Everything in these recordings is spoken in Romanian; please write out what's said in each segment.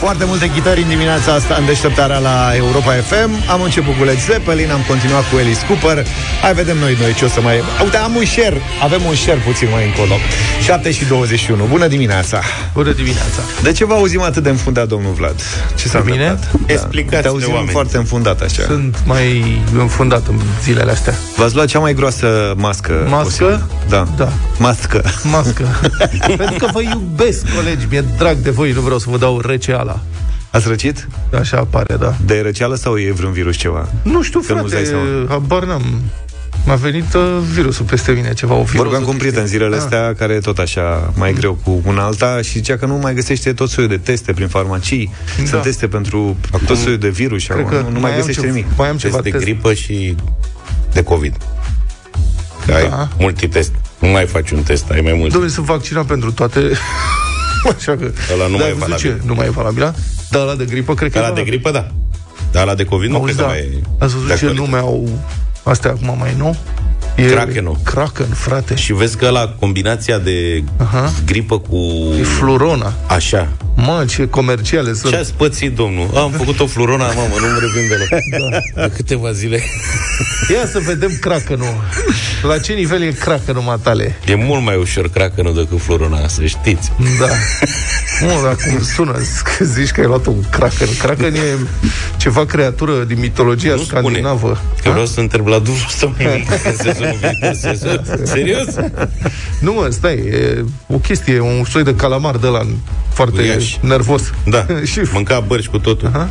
Foarte multe chitări în dimineața asta în deșteptarea la Europa FM. Am început cu Led Zeppelin, am continuat cu Alice Cooper. Hai vedem noi noi ce o să mai... Uite, am un share, avem un share puțin mai încolo. 7 și 21. Bună dimineața! Bună dimineața! De ce vă auzim atât de înfundat, domnul Vlad? Ce s-a Pe mine? întâmplat? Da. Explicați-ne, Te auzim oameni. foarte înfundat așa. Sunt mai înfundat în zilele astea. V-ați luat cea mai groasă mască Mască? posibil. Da. Da. Mască. Mască. Pentru că vă iubesc, colegi, mi-e drag de voi, nu vreau să vă dau răceala. Ați răcit? Așa apare, da. De răceală sau e vreun virus ceva? Nu știu, Că nu-ți dai frate, seama. habar n-am. M-a venit uh, virusul peste mine, ceva, o virus. Vorbeam cu un prieten zilele Ah. astea care e tot așa mai greu cu una alta și zicea că nu mai găsește tot soiul de teste prin farmacii. Da. Sunt teste pentru tot soiul de virus și Cred acum că nu, nu mai am găsește ceva- nimic. Mai am ceva Test de test. gripă și de COVID. Că ai Da. multitest. Nu mai faci un test, ai mai mult. Domnule, sunt vaccinat pentru toate. Așa că... Ăla nu Da, mai ai e văzut valabil. Ce? Nu mai e valabil, Dar ăla de gripă, cred că e Ăla de valabil. gripă, da. Dar la de COVID nu Auzi, cred că da. mai e Ați văzut de ce actualitate. nume au astea acum mai nou? E Krakenul. Kraken, frate. Și vezi că la combinația de Aha. gripă cu... E flurona. Așa. Mă, ce comerciale sunt. Ce ați pățit, domnul? Am făcut o flurona, mamă, nu-mi revin deloc. Da. De câteva zile. Ia să vedem Krakenul. La ce nivel e Krakenul matale? E mult mai ușor cracanul decât flurona, să știți. Da. Mă, dar cum sună? Că zici că ai luat un Kraken. Kraken e ceva creatură din mitologia Nu spune. scandinavă. Că vreau să întreb la dublu să mai mic în sezonul viitor. sezon. Serios? Nu mă, stai, e o chestie, e un soi de calamar de la foarte Uriaș. nervos. Da, și mânca bărci cu totul. Aha.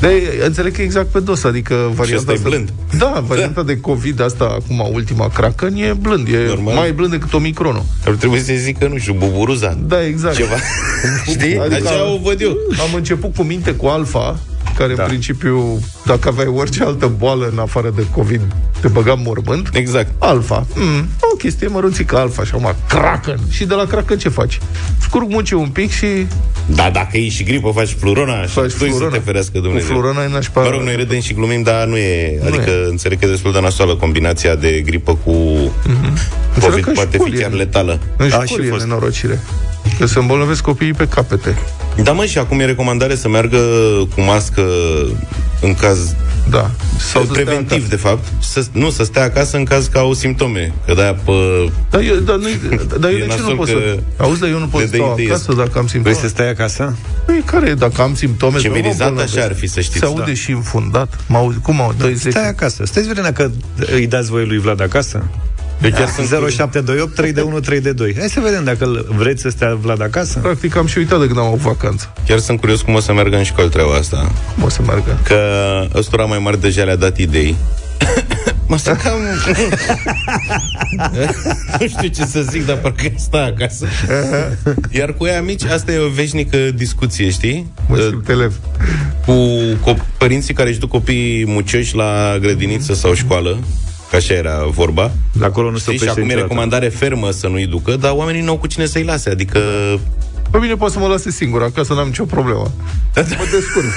Dar e- înțeleg că e exact pe dos, adică varianta ăsta e blând. Da, varianta de COVID asta, acum ultima Kraken, e blând, e Normal. mai blând decât Omicronul. Ar trebui să zică, nu știu, buburuza. Da, exact. Ceva. Știi? Adică- Așa o văd eu. Am început cu minte cu alfa, care Da. în principiu, dacă aveai orice altă boală în afară de COVID, te băga în mormânt. Exact. Alfa. Mm, o chestie mărunțică, alfa, și acum Kraken. Și de la Kraken ce faci? Scurg muce un pic și Da, dacă e și gripă, faci flurona și faci tu să flurona. te ferească Dumnezeu. Cu flurona e nașpa. Mă rog, noi râdem și glumim, dar nu e. Nu adică e. înțeleg că e destul de nasoală combinația de gripă cu Înțeleg COVID, că în poate fi școli e- chiar letală. În Da, școli și e fost. nenorocire. Că se îmbolnăvesc copiii pe capete. Da, mă, și acum e recomandare să meargă cu mască în caz Da. Sau să stea preventiv, acasă. de fapt. Să, nu, să stea acasă în caz că au simptome. Că de-aia pe... Dar eu, dar, nu, dar eu E de ce nu nasol pot că să... Auzi, dar eu nu pot le să dă stau idee. acasă dacă am simptome. Vrei să stai acasă? Păi care e? Dacă am simptome... Ce să nu mă mirizat îmbolnăvesc. așa ar fi, să știți, Se aude da. și înfundat. Mă auzi, cum au? 20? Stai acasă. Stați să vedem dacă îi dați voie lui Vlad acasă. Eu chiar sunt 0728 3 de 1 3 de 2. Hai să vedem dacă îl- vreți să stea Vlad acasă. Practic am și uitat de când am avut vacanță. Chiar sunt curios cum o să meargă în școală treaba asta. Cum o să meargă? Că ăstora mai mari deja le-a dat idei. mă să cam... nu știu ce să zic, dar parcă sta acasă. Iar cu ea mici, asta e o veșnică discuție, știi? Mă Uh, simt elev. Cu co- părinții care își duc copiii mucioși la grădiniță sau școală, că așa era vorba. Acolo nu se Știi? Și oprește acum e niciodată. recomandare fermă să nu-i ducă, dar oamenii nu au cu cine să-i lase, adică... Pe mine poate să mă lase singur acasă, n-am nicio problemă. Mă descurc.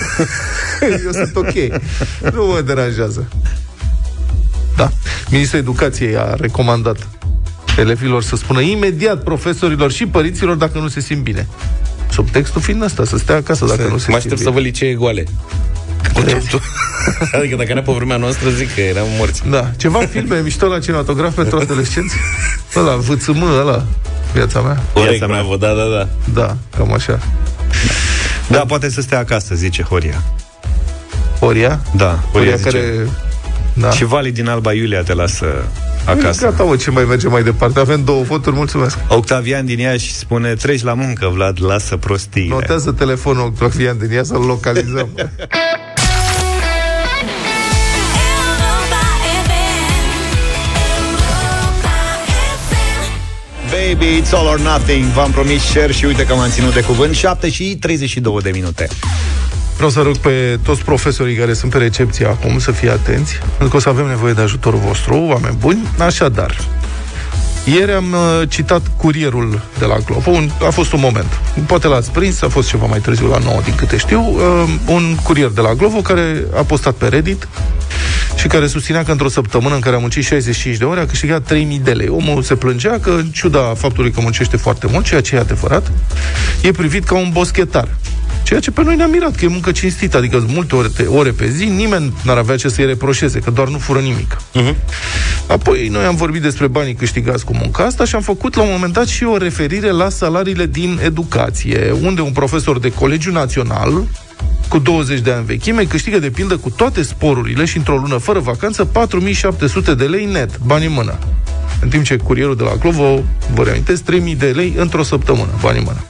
Eu sunt ok. Nu mă deranjează. Da. Ministrul Educației a recomandat elevilor să spună imediat profesorilor și părinților dacă nu se simt bine. Subtextul fiind ăsta, să stea acasă dacă nu se mă simt aștept să bine. vă licee goale. adică dacă era pe vremea noastră, zic că eram morți. Da. Ceva filme mișto la cinematograf pentru adolescenți? Ăla, VțM, ăla, viața mea. Corect, Viața mea. bravo, da, da, da. Da, cam așa. Da, poate să stea acasă, zice Horia. Horia? Da, Horia zice. care... Da. Și Vali din Alba Iulia te lasă acasă. Gata, mă, ce mai merge mai departe? Avem două voturi, mulțumesc. Octavian din Iași spune Treci la muncă, Vlad, lasă prostiile Notează telefonul Octavian din ea să-l localizăm. Baby, it's all or nothing V-am promis share și uite că m-am ținut de cuvânt 7 și 32 de minute Vreau să rog pe toți profesorii care sunt pe recepție acum să fie atenți, pentru că o să avem nevoie de ajutorul vostru, oameni buni. Așadar, ieri am uh, citat curierul de la Globo. Un, a fost un moment. Poate l-ați prins, a fost ceva mai târziu la 9, din câte știu. Uh, un curier de la Globo care a postat pe Reddit și și care susținea că într-o săptămână în care a muncit 65 de ore a câștigat 3000 de lei. Omul se plângea că, în ciuda faptului că muncește foarte mult, ceea ce e adevărat, e privit ca un boschetar. Ceea ce pe noi ne-a mirat, că e muncă cinstită, adică multe ore, ore pe zi, nimeni n-ar avea ce să-i reproșeze, că doar nu fură nimic. Uh-huh. Apoi noi am vorbit despre banii câștigați cu munca asta și am făcut la un moment dat și o referire la salariile din educație, unde un profesor de colegiu național, cu 20 de ani vechime, câștigă de pildă cu toate sporurile și într-o lună fără vacanță 4700 de lei net, bani în mână. În timp ce curierul de la Clovo, vă reamintesc, 3000 de lei într-o săptămână, bani în mână.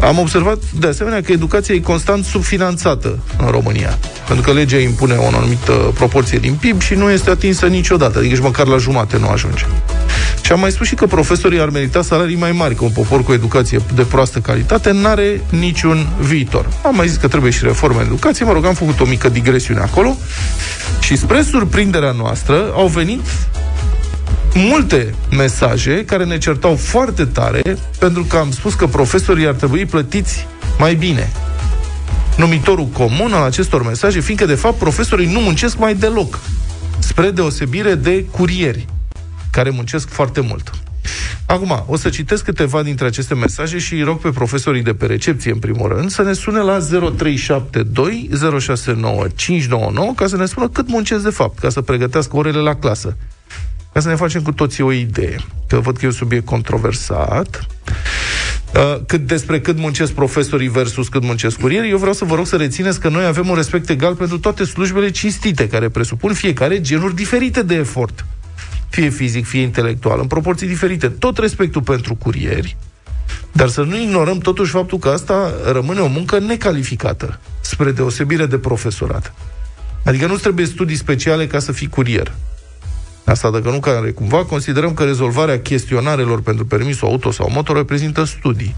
Am observat, de asemenea, că educația e constant subfinanțată în România. Pentru că legea impune o anumită proporție din PIB și nu este atinsă niciodată, adică nici măcar la jumate nu ajunge. Și am mai spus și că profesorii ar merita salarii mai mari, că un popor cu educație de proastă calitate n-are niciun viitor. Am mai zis că trebuie și reforme în educație, mă rog, am făcut o mică digresiune acolo și spre surprinderea noastră au venit multe mesaje care ne certau foarte tare pentru că am spus că profesorii ar trebui plătiți mai bine. Numitorul comun al acestor mesaje, fiindcă de fapt profesorii nu muncesc mai deloc, spre deosebire de curieri, care muncesc foarte mult. Acum, o să citesc câteva dintre aceste mesaje și îi rog pe profesorii de pe recepție, în primul rând, să ne sune la 0372 069 599 ca să ne spună cât muncesc de fapt, ca să pregătească orele la clasă. Ca să ne facem cu toții o idee, că văd că e un subiect controversat. Uh, Cât despre cât muncesc profesorii versus cât muncesc curierii, eu vreau să vă rog să rețineți că noi avem un respect egal pentru toate slujbele cinstite, care presupun fiecare genuri diferite de efort. Fie fizic, fie intelectual, în proporții diferite. Tot respectul pentru curieri, dar să nu ignorăm totuși faptul că asta rămâne o muncă necalificată, spre deosebire de profesorat. Adică nu trebuie studii speciale ca să fii curier. Asta dacă nu care cumva considerăm că rezolvarea chestionarelor pentru permisul auto sau moto reprezintă studii.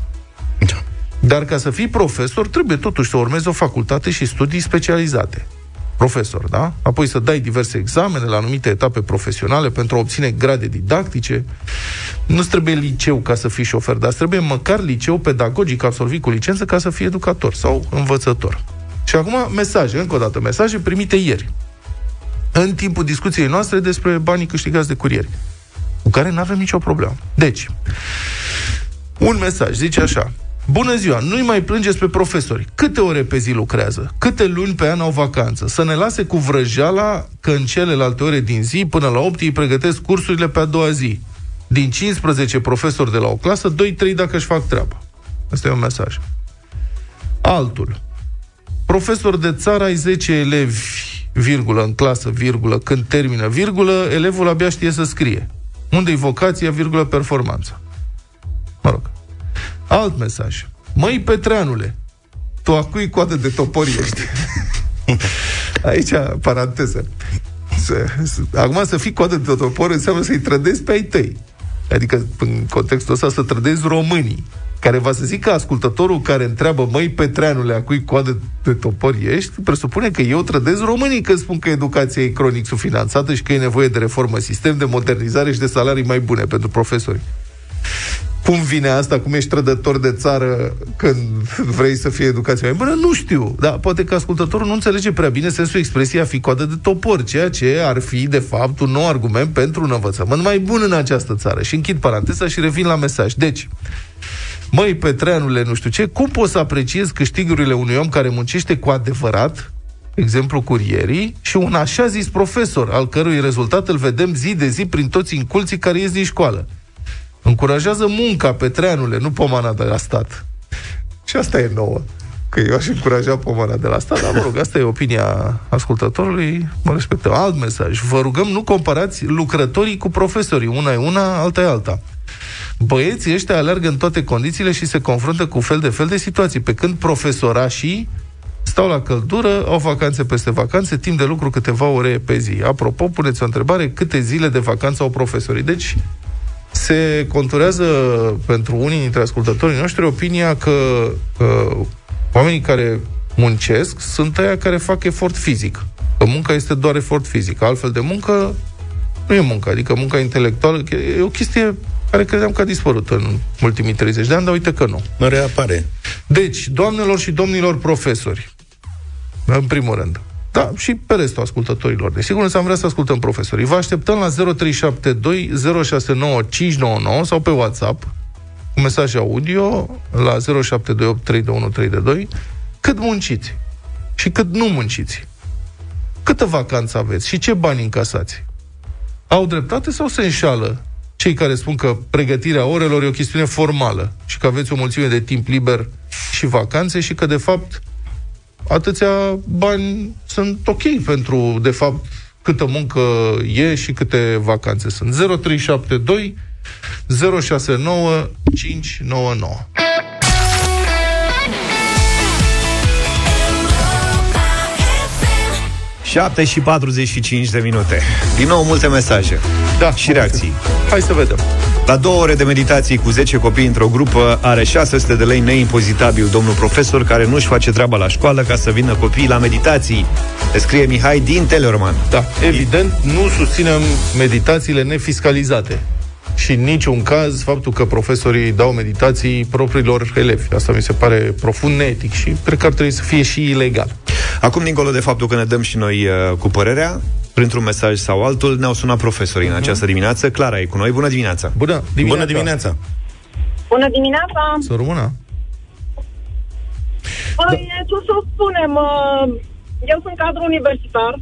Da. Dar ca să fii profesor, trebuie totuși să urmezi o facultate și studii specializate. Profesor, da? Apoi să dai diverse examene la anumite etape profesionale pentru a obține grade didactice. Nu trebuie liceu ca să fii șofer, dar îți trebuie măcar liceu pedagogic absolvit cu licență ca să fii educator sau învățător. Și acum mesaje, încă o dată, mesaje primite ieri în timpul discuției noastre despre banii câștigați de curieri, cu care nu avem nicio problemă. Deci, un mesaj zice așa. Bună ziua, nu-i mai plângeți pe profesori. Câte ore pe zi lucrează? Câte luni pe an au vacanță? Să ne lase cu vrăjeala că în celelalte ore din zi, până la 8, îi pregătesc cursurile pe a doua zi. Din 15 profesori de la o clasă, 2-3 dacă își fac treaba. Asta e un mesaj. Altul. Profesor de țară ai 10 elevi, virgulă, în clasă, virgulă, când termină, virgulă, elevul abia știe să scrie. Unde-i vocația, virgulă, performanța. Mă rog. Alt mesaj. Măi, Petreanule, tu a cui coadă de topori ești? Aici, paranteză. Să, să, acum să fii coadă de topor înseamnă să-i trădezi pe ai tăi. Adică, în contextul ăsta, să trădezi românii. Care va să zică ascultătorul care întreabă, măi, Petreanule, a cui coadă de topori ești, presupune că eu trădez românii când spun că educația e cronic subfinanțată și că e nevoie de reformă sistem, de modernizare și de salarii mai bune pentru profesori. Cum vine asta? Cum ești trădător de țară când vrei să fie educație mai bună? Nu știu. Dar poate că ascultătorul nu înțelege prea bine sensul expresiei a fi coadă de topor, ceea ce ar fi, de fapt, un nou argument pentru un învățământ mai bun în această țară. Și închid paranteza și revin la mesaj. Deci, măi, Petreanule, nu știu ce, cum poți să apreciezi câștigurile unui om care muncește cu adevărat, exemplu curierii, și un așa zis profesor, al cărui rezultat îl vedem zi de zi prin toți inculții care ies din școală. Încurajează munca, Petreanule, nu pomana de la stat. Și asta e nouă. Că eu aș încuraja pomana de la stat, dar mă rog, asta e opinia ascultătorului, mă respectăm. Alt mesaj. Vă rugăm, nu comparați lucrătorii cu profesorii. Una e una, alta e alta. Băieții ăștia alergă în toate condițiile și se confruntă cu fel de fel de situații, pe când profesorașii stau la căldură, au vacanțe peste vacanțe, timp de lucru câteva ore pe zi. Apropo, puneți o întrebare, câte zile de vacanță au profesorii? Deci, se conturează pentru unii dintre ascultătorii noștri opinia că uh, oamenii care muncesc sunt aia care fac efort fizic. Că munca este doar efort fizic. Altfel de muncă nu e muncă. Adică munca intelectuală e o chestie care credeam că a dispărut în ultimii 30 de ani, dar uite că nu. Nu reapare. Deci, doamnelor și domnilor profesori, în primul rând, Da, și pe restul ascultătorilor. Desigur, însă am vrea să ascultăm profesorii. Vă așteptăm la 0372 069 599 sau pe WhatsApp cu mesaj audio la 0728 321 cât munciți și cât nu munciți. Câtă vacanță aveți și ce bani încasați? Au dreptate sau se înșală cei care spun că pregătirea orelor e o chestiune formală și că aveți o mulțime de timp liber și vacanțe și că, de fapt, atâția bani sunt ok pentru, de fapt, câtă muncă e și câte vacanțe sunt. 0372 069 599. 7 și 45 de minute. Din nou multe mesaje. Da, Și reacții. Hai să vedem. La două ore de meditații cu 10 copii într-o grupă are 600 de lei neimpozitabil domnul profesor care nu-și face treaba la școală ca să vină copiii la meditații. Le scrie Mihai din Teleorman. Da, evident, nu susținem meditațiile nefiscalizate. Și în niciun caz faptul că profesorii dau meditații propriilor elevi. Asta mi se pare profund neetic și cred că ar trebui să fie și ilegal. Acum, dincolo de faptul că ne dăm și noi uh, cu părerea, printr-un mesaj sau altul, ne-au sunat profesorii în această dimineață. Clara e cu noi. Bună dimineața! Bună dimineața! Bună dimineața! Bună dimineața! Să rămână! Păi, ce să spunem, uh, eu sunt cadru universitar,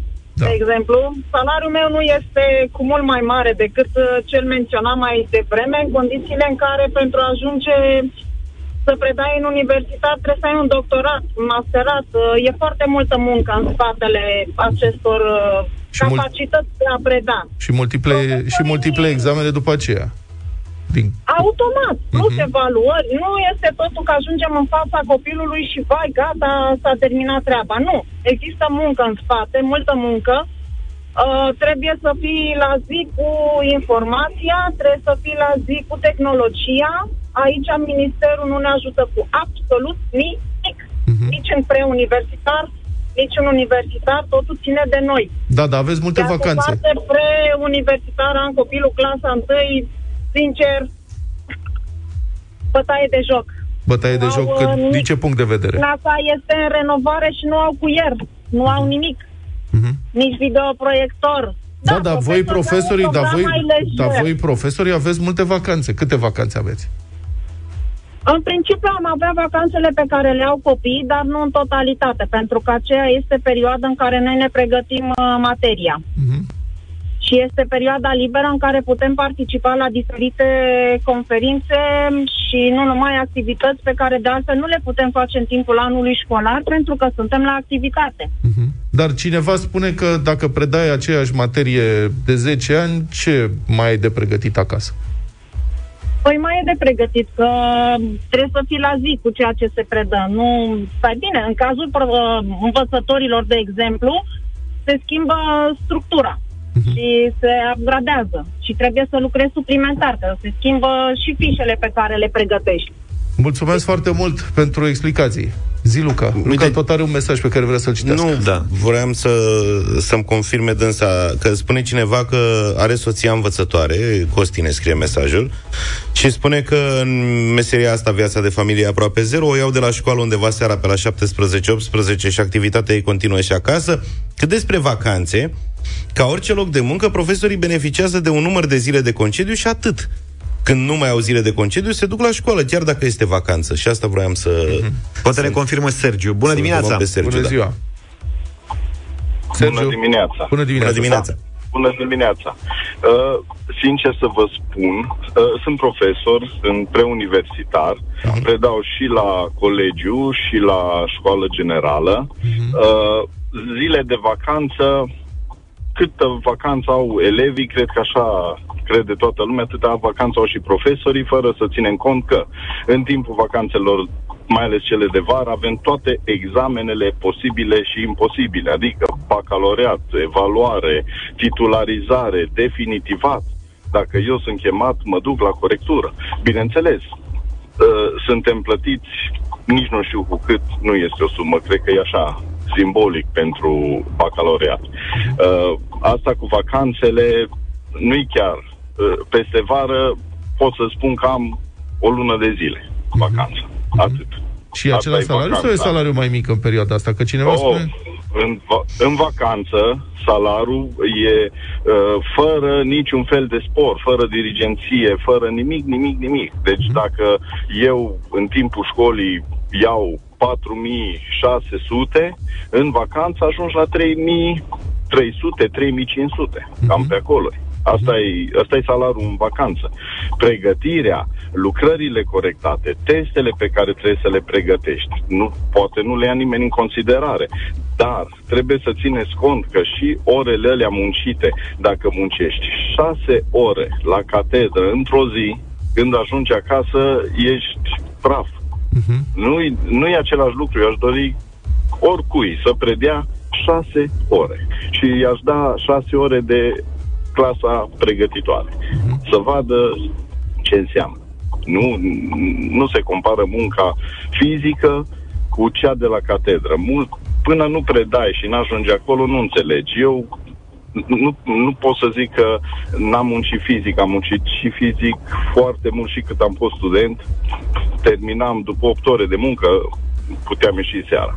Da. de exemplu. Salariul meu nu este cu mult mai mare decât uh, cel menționat mai devreme, în condițiile în care pentru a ajunge să predai în universitate trebuie să ai un doctorat, un masterat. Uh, E foarte multă muncă în spatele acestor uh, Și mult- capacități de a preda. Și multiple, și multiple examene după aceea. Din... Automat, plus Mhm. uh-huh. evaluări. Nu este totul că ajungem în fața copilului și vai, gata, s-a terminat treaba. Nu. Există muncă în spate, multă muncă. Uh, trebuie să fii la zi cu informația, trebuie să fii la zi cu tehnologia. Aici ministerul nu ne ajută cu absolut nimic. Uh-huh. Nici în preuniversitar, nici în universitar, totul ține de noi. Da, da, aveți multe Iar pe vacanțe. partea preuniversitară am copilul clasa 1, sincer, bătaie de joc. Bătaie de Au, joc, uh, că, nimic. din ce punct de vedere? Clasa este în renovare și nu au cuier, nu au nimic. Mhm. Nici videoproiector. Da, da, voi profesorii, da, voi, da, da, voi profesorii aveți multe vacanțe. Câte vacanțe aveți? În principiu am avea vacanțele pe care le au copiii, dar nu în totalitate, pentru că aceea este perioada în care noi ne pregătim uh, materia. Mhm. Și este perioada liberă în care putem participa la diferite conferințe și nu numai activități pe care de altfel nu le putem face în timpul anului școlar pentru că suntem la activitate. Mhm. Dar cineva spune că dacă predai aceeași materie de 10 ani, ce mai e de pregătit acasă? Păi mai e de pregătit că trebuie să fii la zi cu ceea ce se predă. Nu, stai bine, în cazul uh, învățătorilor, de exemplu, se schimbă structura și se upgradează și trebuie să lucrezi suplimentar, că se schimbă și fișele pe care le pregătești. Mulțumesc foarte mult pentru explicații. Zi, Luca. Luca Uite- tot are un mesaj pe care vrea să-l citească. Nu, Da. da. vreau să, să-mi confirme dânsa că spune cineva că are soția învățătoare, Costi ne scrie mesajul, și spune că în meseria asta, viața de familie e aproape zero, o iau de la școală undeva seara pe la 17-18 și activitatea ei continuă și acasă. Cât despre vacanțe, ca orice loc de muncă, profesorii beneficiază de un număr de zile de concediu și atât. Când nu mai au zile de concediu, se duc la școală, chiar dacă este vacanță. Și asta vroiam să... Poate ne confirmă Sergiu. Bună să dimineața! întrebăm Pe Sergiu, Bună da. ziua. Bună dimineața! Bună dimineața. Bună dimineața! Bună dimineața! Uh, sincer să vă spun, uh, sunt profesor, sunt preuniversitar, predau și la colegiu și la școală generală. Uh, zile de vacanță, câtă vacanță au elevii, cred că așa crede toată lumea, atâta vacanță au și profesorii, fără să ținem cont că în timpul vacanțelor, mai ales cele de vară, avem toate examenele posibile și imposibile, adică bacalaureat, evaluare, titularizare, definitivat. Dacă eu sunt chemat, mă duc la corectură. Bineînțeles, uh, suntem plătiți, nici nu știu cu cât, nu este o sumă, cred că e așa simbolic pentru bacalaureat. Uh, asta cu vacanțele nu-i chiar. Uh, peste vară pot să spun că am o lună de zile vacanță. Atât. Și Asta același e salariu sau e vacanța. salariu mai mic în perioada asta? Că cineva Oh, spune... în, va- în vacanță, salarul e uh, fără niciun fel de spor, fără dirigenție, fără nimic, nimic, nimic. Deci dacă eu în timpul școlii iau 4600, în vacanță ajungi la 3300, 3500, cam pe acolo. Asta e, asta e salariul în vacanță. Pregătirea, lucrările corectate, testele pe care trebuie să le pregătești, nu, poate nu le ia nimeni în considerare, dar trebuie să țineți cont că și orele alea muncite, dacă muncești șase ore la catedră într-o zi, când ajungi acasă, ești praf. Nu, nu e același lucru. Eu aș dori oricui să predea șase ore. Și i-aș da șase ore de clasa pregătitoare. Să vadă ce înseamnă. Nu, nu se compară munca fizică cu cea de la catedră. Mult, până nu predai și n-ajungi acolo, nu înțelegi. Eu nu, nu pot să zic că n-am muncit fizic, am muncit și fizic foarte mult și cât am fost student. Terminam după 8 ore de muncă, puteam ieși seara.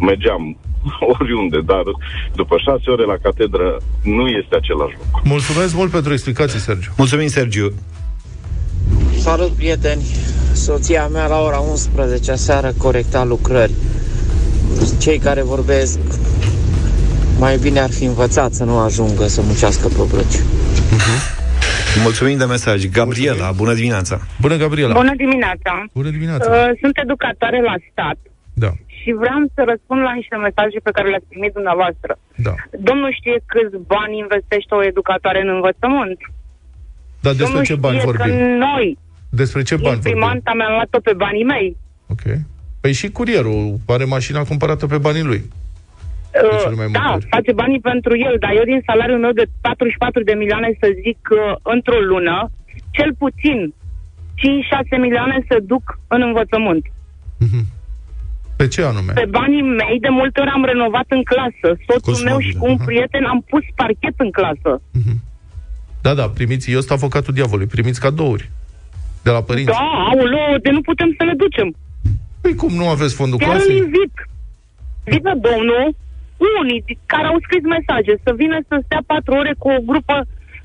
Mergeam oriunde, dar după 6 ore la catedră nu este același lucru. Mulțumesc mult pentru explicații, Sergiu. Mulțumim, Sergiu. Salut, prieteni! Soția mea la ora 11 seară corecta lucrări. Cei care vorbesc mai bine ar fi învățat să nu ajungă să muncească pe brăci. Mulțumim de mesaj. Gabriela, bună dimineața. Bună, Gabriela. Bună dimineața! Bună dimineața. Uh, Sunt educatoare la stat Da, și vreau să răspund la niște mesaje pe care le-ați primit dumneavoastră. da. Domnul știe câți bani investește o educatoare în învățământ. Dar despre Domnul ce bani știe vorbim? că noi, Despre ce bani vorbim? imprimanta, mi-am luat-o pe banii mei. Ok. Păi și curierul are mașina cumpărată pe banii lui. De cele mai multe da, ori. face banii pentru el, dar eu din salariul meu de 44 de milioane să zic uh, într-o lună, cel puțin 5-6 milioane se duc în învățământ. Pe ce anume? Pe banii mei, de multe ori am renovat în clasă. Soțul Cosmobil, meu și cu un aha. prieten am pus parchet în clasă. Da, da, primiți, eu sunt avocatul diavolului, primiți cadouri de la părinți. Da, aulă, de nu putem să le ducem. Păi cum nu aveți fondul Chiar îl clasei? invit. Vină domnul, unii care au scris mesaje, să vină să stea patru ore cu o grupă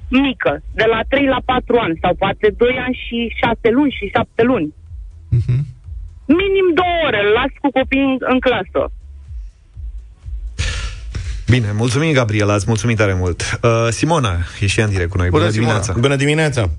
mică, de la 3 la 4 ani, sau poate 2 ani și 6 luni și 7 luni. Mhm. Minim două ore, îl las cu copiii în, în clasă. Bine, mulțumim, Gabriela, îți mulțumim tare mult. Uh, Simona, e și ea în direct cu noi. Bună, Bună, Simona. dimineața. Bună dimineața!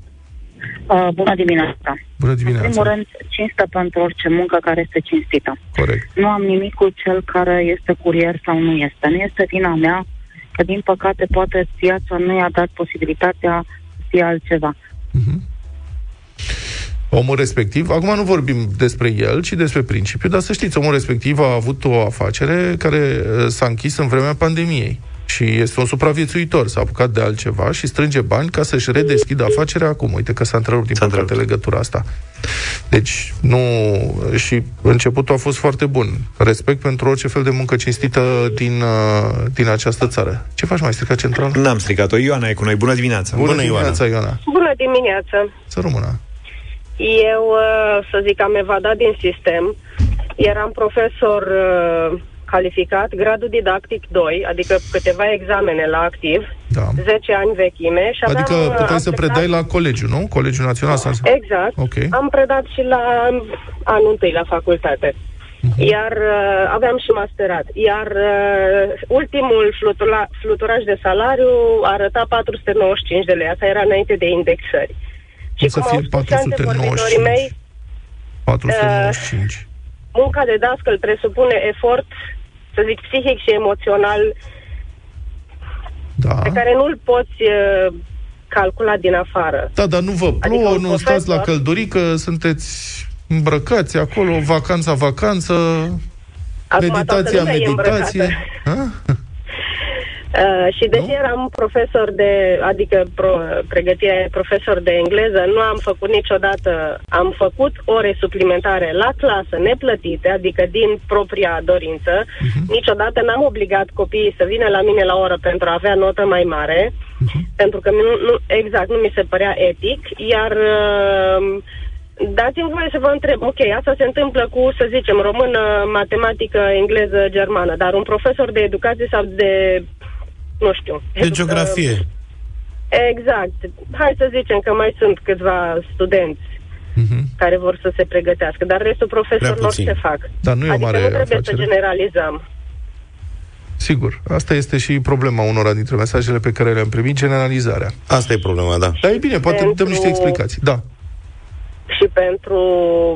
Uh, bună dimineața. Bună În primul dimineața. rând, cinstă pentru orice muncă care este cinstită. Corect. Nu am nimic cu cel care este curier sau nu este. Nu este vina mea că, din păcate, poate viața nu i-a dat posibilitatea să fie altceva. Omul respectiv, acum nu vorbim despre el, ci despre principiu, dar să știți, omul respectiv a avut o afacere care uh, s-a închis în vremea pandemiei. Și este un supraviețuitor, s-a apucat de altceva și strânge bani ca să-și redeschidă afacerea acum. Uite că s-a întrerupt din S-a păcate întrerupt. legătura asta. Deci, nu... Și începutul a fost foarte bun. Respect pentru orice fel de muncă cinstită din, uh, din această țară. Ce faci, mai stricat central? N-am stricat-o. Ioana e cu noi. Bună dimineața. Bună, Bună, Ioana. dimineața, Ioana. Bună dimineața! Să rămână. Eu, uh, să zic, am evadat din sistem. Eram profesor uh, calificat, gradul didactic 2, adică câteva examene la activ, Da. 10 ani vechime și aveam... Adică uh, puteai să am predat- predai la colegiu, nu? Colegiul Național sau... Exact. Ok. Am predat și la anul întâi la facultate. Mhm. Iar uh, aveam și masterat. Iar uh, ultimul flutura, fluturaș de salariu arăta 495 de lei. Asta era înainte de indexări. Cum să cum fie au spus și antevorbitorii 495? mei, 495. munca de dascăl presupune efort, să zic, psihic și emoțional, Da. pe care nu-l poți uh, calcula din afară. Da, dar nu vă plouă, Adică un nu stați la profesor- căldurică, sunteți îmbrăcați acolo, vacanța, vacanță, Acum meditația, toată lumea e meditație. Îmbrăcată. Ha? Uh, și deși eram profesor de, adică pro, pregătire profesor de engleză, nu am făcut niciodată, am făcut ore suplimentare la clasă neplătite, adică din propria dorință. Mhm. Niciodată n-am obligat copiii să vină la mine la oră pentru a avea notă mai mare, Mhm. pentru că nu, nu, exact nu mi se părea etic, iar uh, dați-mi voie să vă întreb, ok, asta se întâmplă cu, să zicem, română, matematică, engleză, germană, dar un profesor de educație sau de, nu știu... De geografie. Exact. Hai să zicem că mai sunt câțiva studenți care vor să se pregătească, dar restul profesorilor puțini. ce fac? Dar nu e o adică mare nu trebuie afacere. să generalizăm. Sigur, asta este și problema unora dintre mesajele pe care le-am primit, generalizarea. Asta e problema, da. Dar e bine, poate Pentru- dăm niște explicații. Da. Și pentru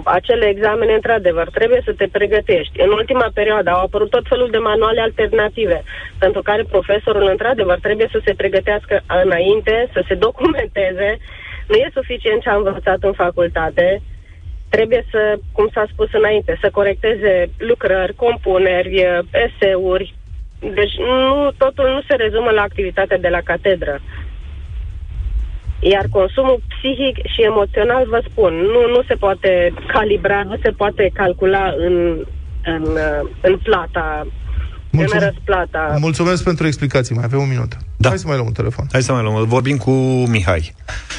acele examene, într-adevăr, trebuie să te pregătești. În ultima perioadă au apărut tot felul de manuale alternative, pentru care profesorul, într-adevăr, trebuie să se pregătească înainte, să se documenteze. Nu e suficient ce a învățat în facultate. Trebuie să, cum s-a spus înainte, să corecteze lucrări, compuneri, eseuri. Deci nu, totul nu se rezumă la activitatea de la catedră. Iar consumul psihic și emoțional, vă spun, nu, nu se poate calibra, nu se poate calcula în, în, uh, în plata, Mulțum- în răsplata. Mulțumesc pentru explicații. Mai avem un minut. Da. Hai să mai luăm un telefon. Hai să mai luăm. Vorbim cu Mihai.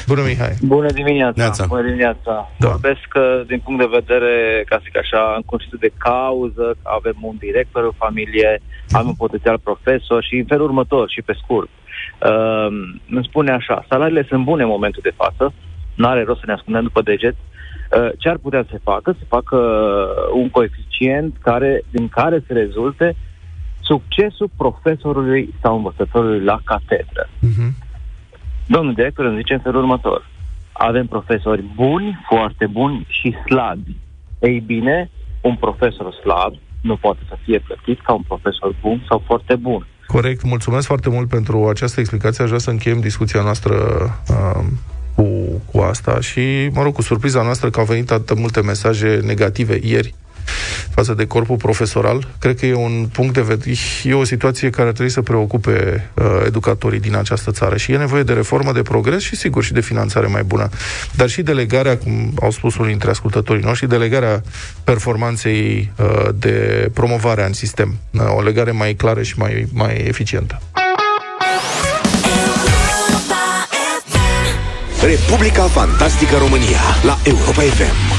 Bună, Mihai. Bună dimineața. Neața. Bună dimineața. Da. Vorbesc uh, din punct de vedere, ca să zic așa, în constituție de cauză, avem un director în familie, am un potențial profesor și în felul următor și pe scurt. Uh, îmi spune așa, salariile sunt bune în momentul de față, nu are rost să ne ascundem după deget. Uh, ce ar putea să se facă? Să facă uh, un coeficient care, din care să rezulte succesul profesorului sau învățătorului la catedră. Domnul director îmi zice în felul următor. Avem profesori buni, foarte buni și slabi. Ei bine, un profesor slab nu poate să fie plătit ca un profesor bun sau foarte bun. Corect, mulțumesc foarte mult pentru această explicație. Aș vrea să încheiem discuția noastră uh, cu, cu asta și, mă rog, cu surpriza noastră că au venit atât de multe mesaje negative ieri față de corpul profesoral. Cred că e un punct de vedere, e o situație care ar trebui să preocupe uh, educatorii din această țară și e nevoie de reformă, de progres și, sigur, și de finanțare mai bună. Dar și delegarea, cum au spus unii dintre ascultătorii noștri, delegarea performanței uh, de promovare în sistem. Uh, o legare mai clară și mai, mai eficientă. Republica Fantastică România la Europa FM.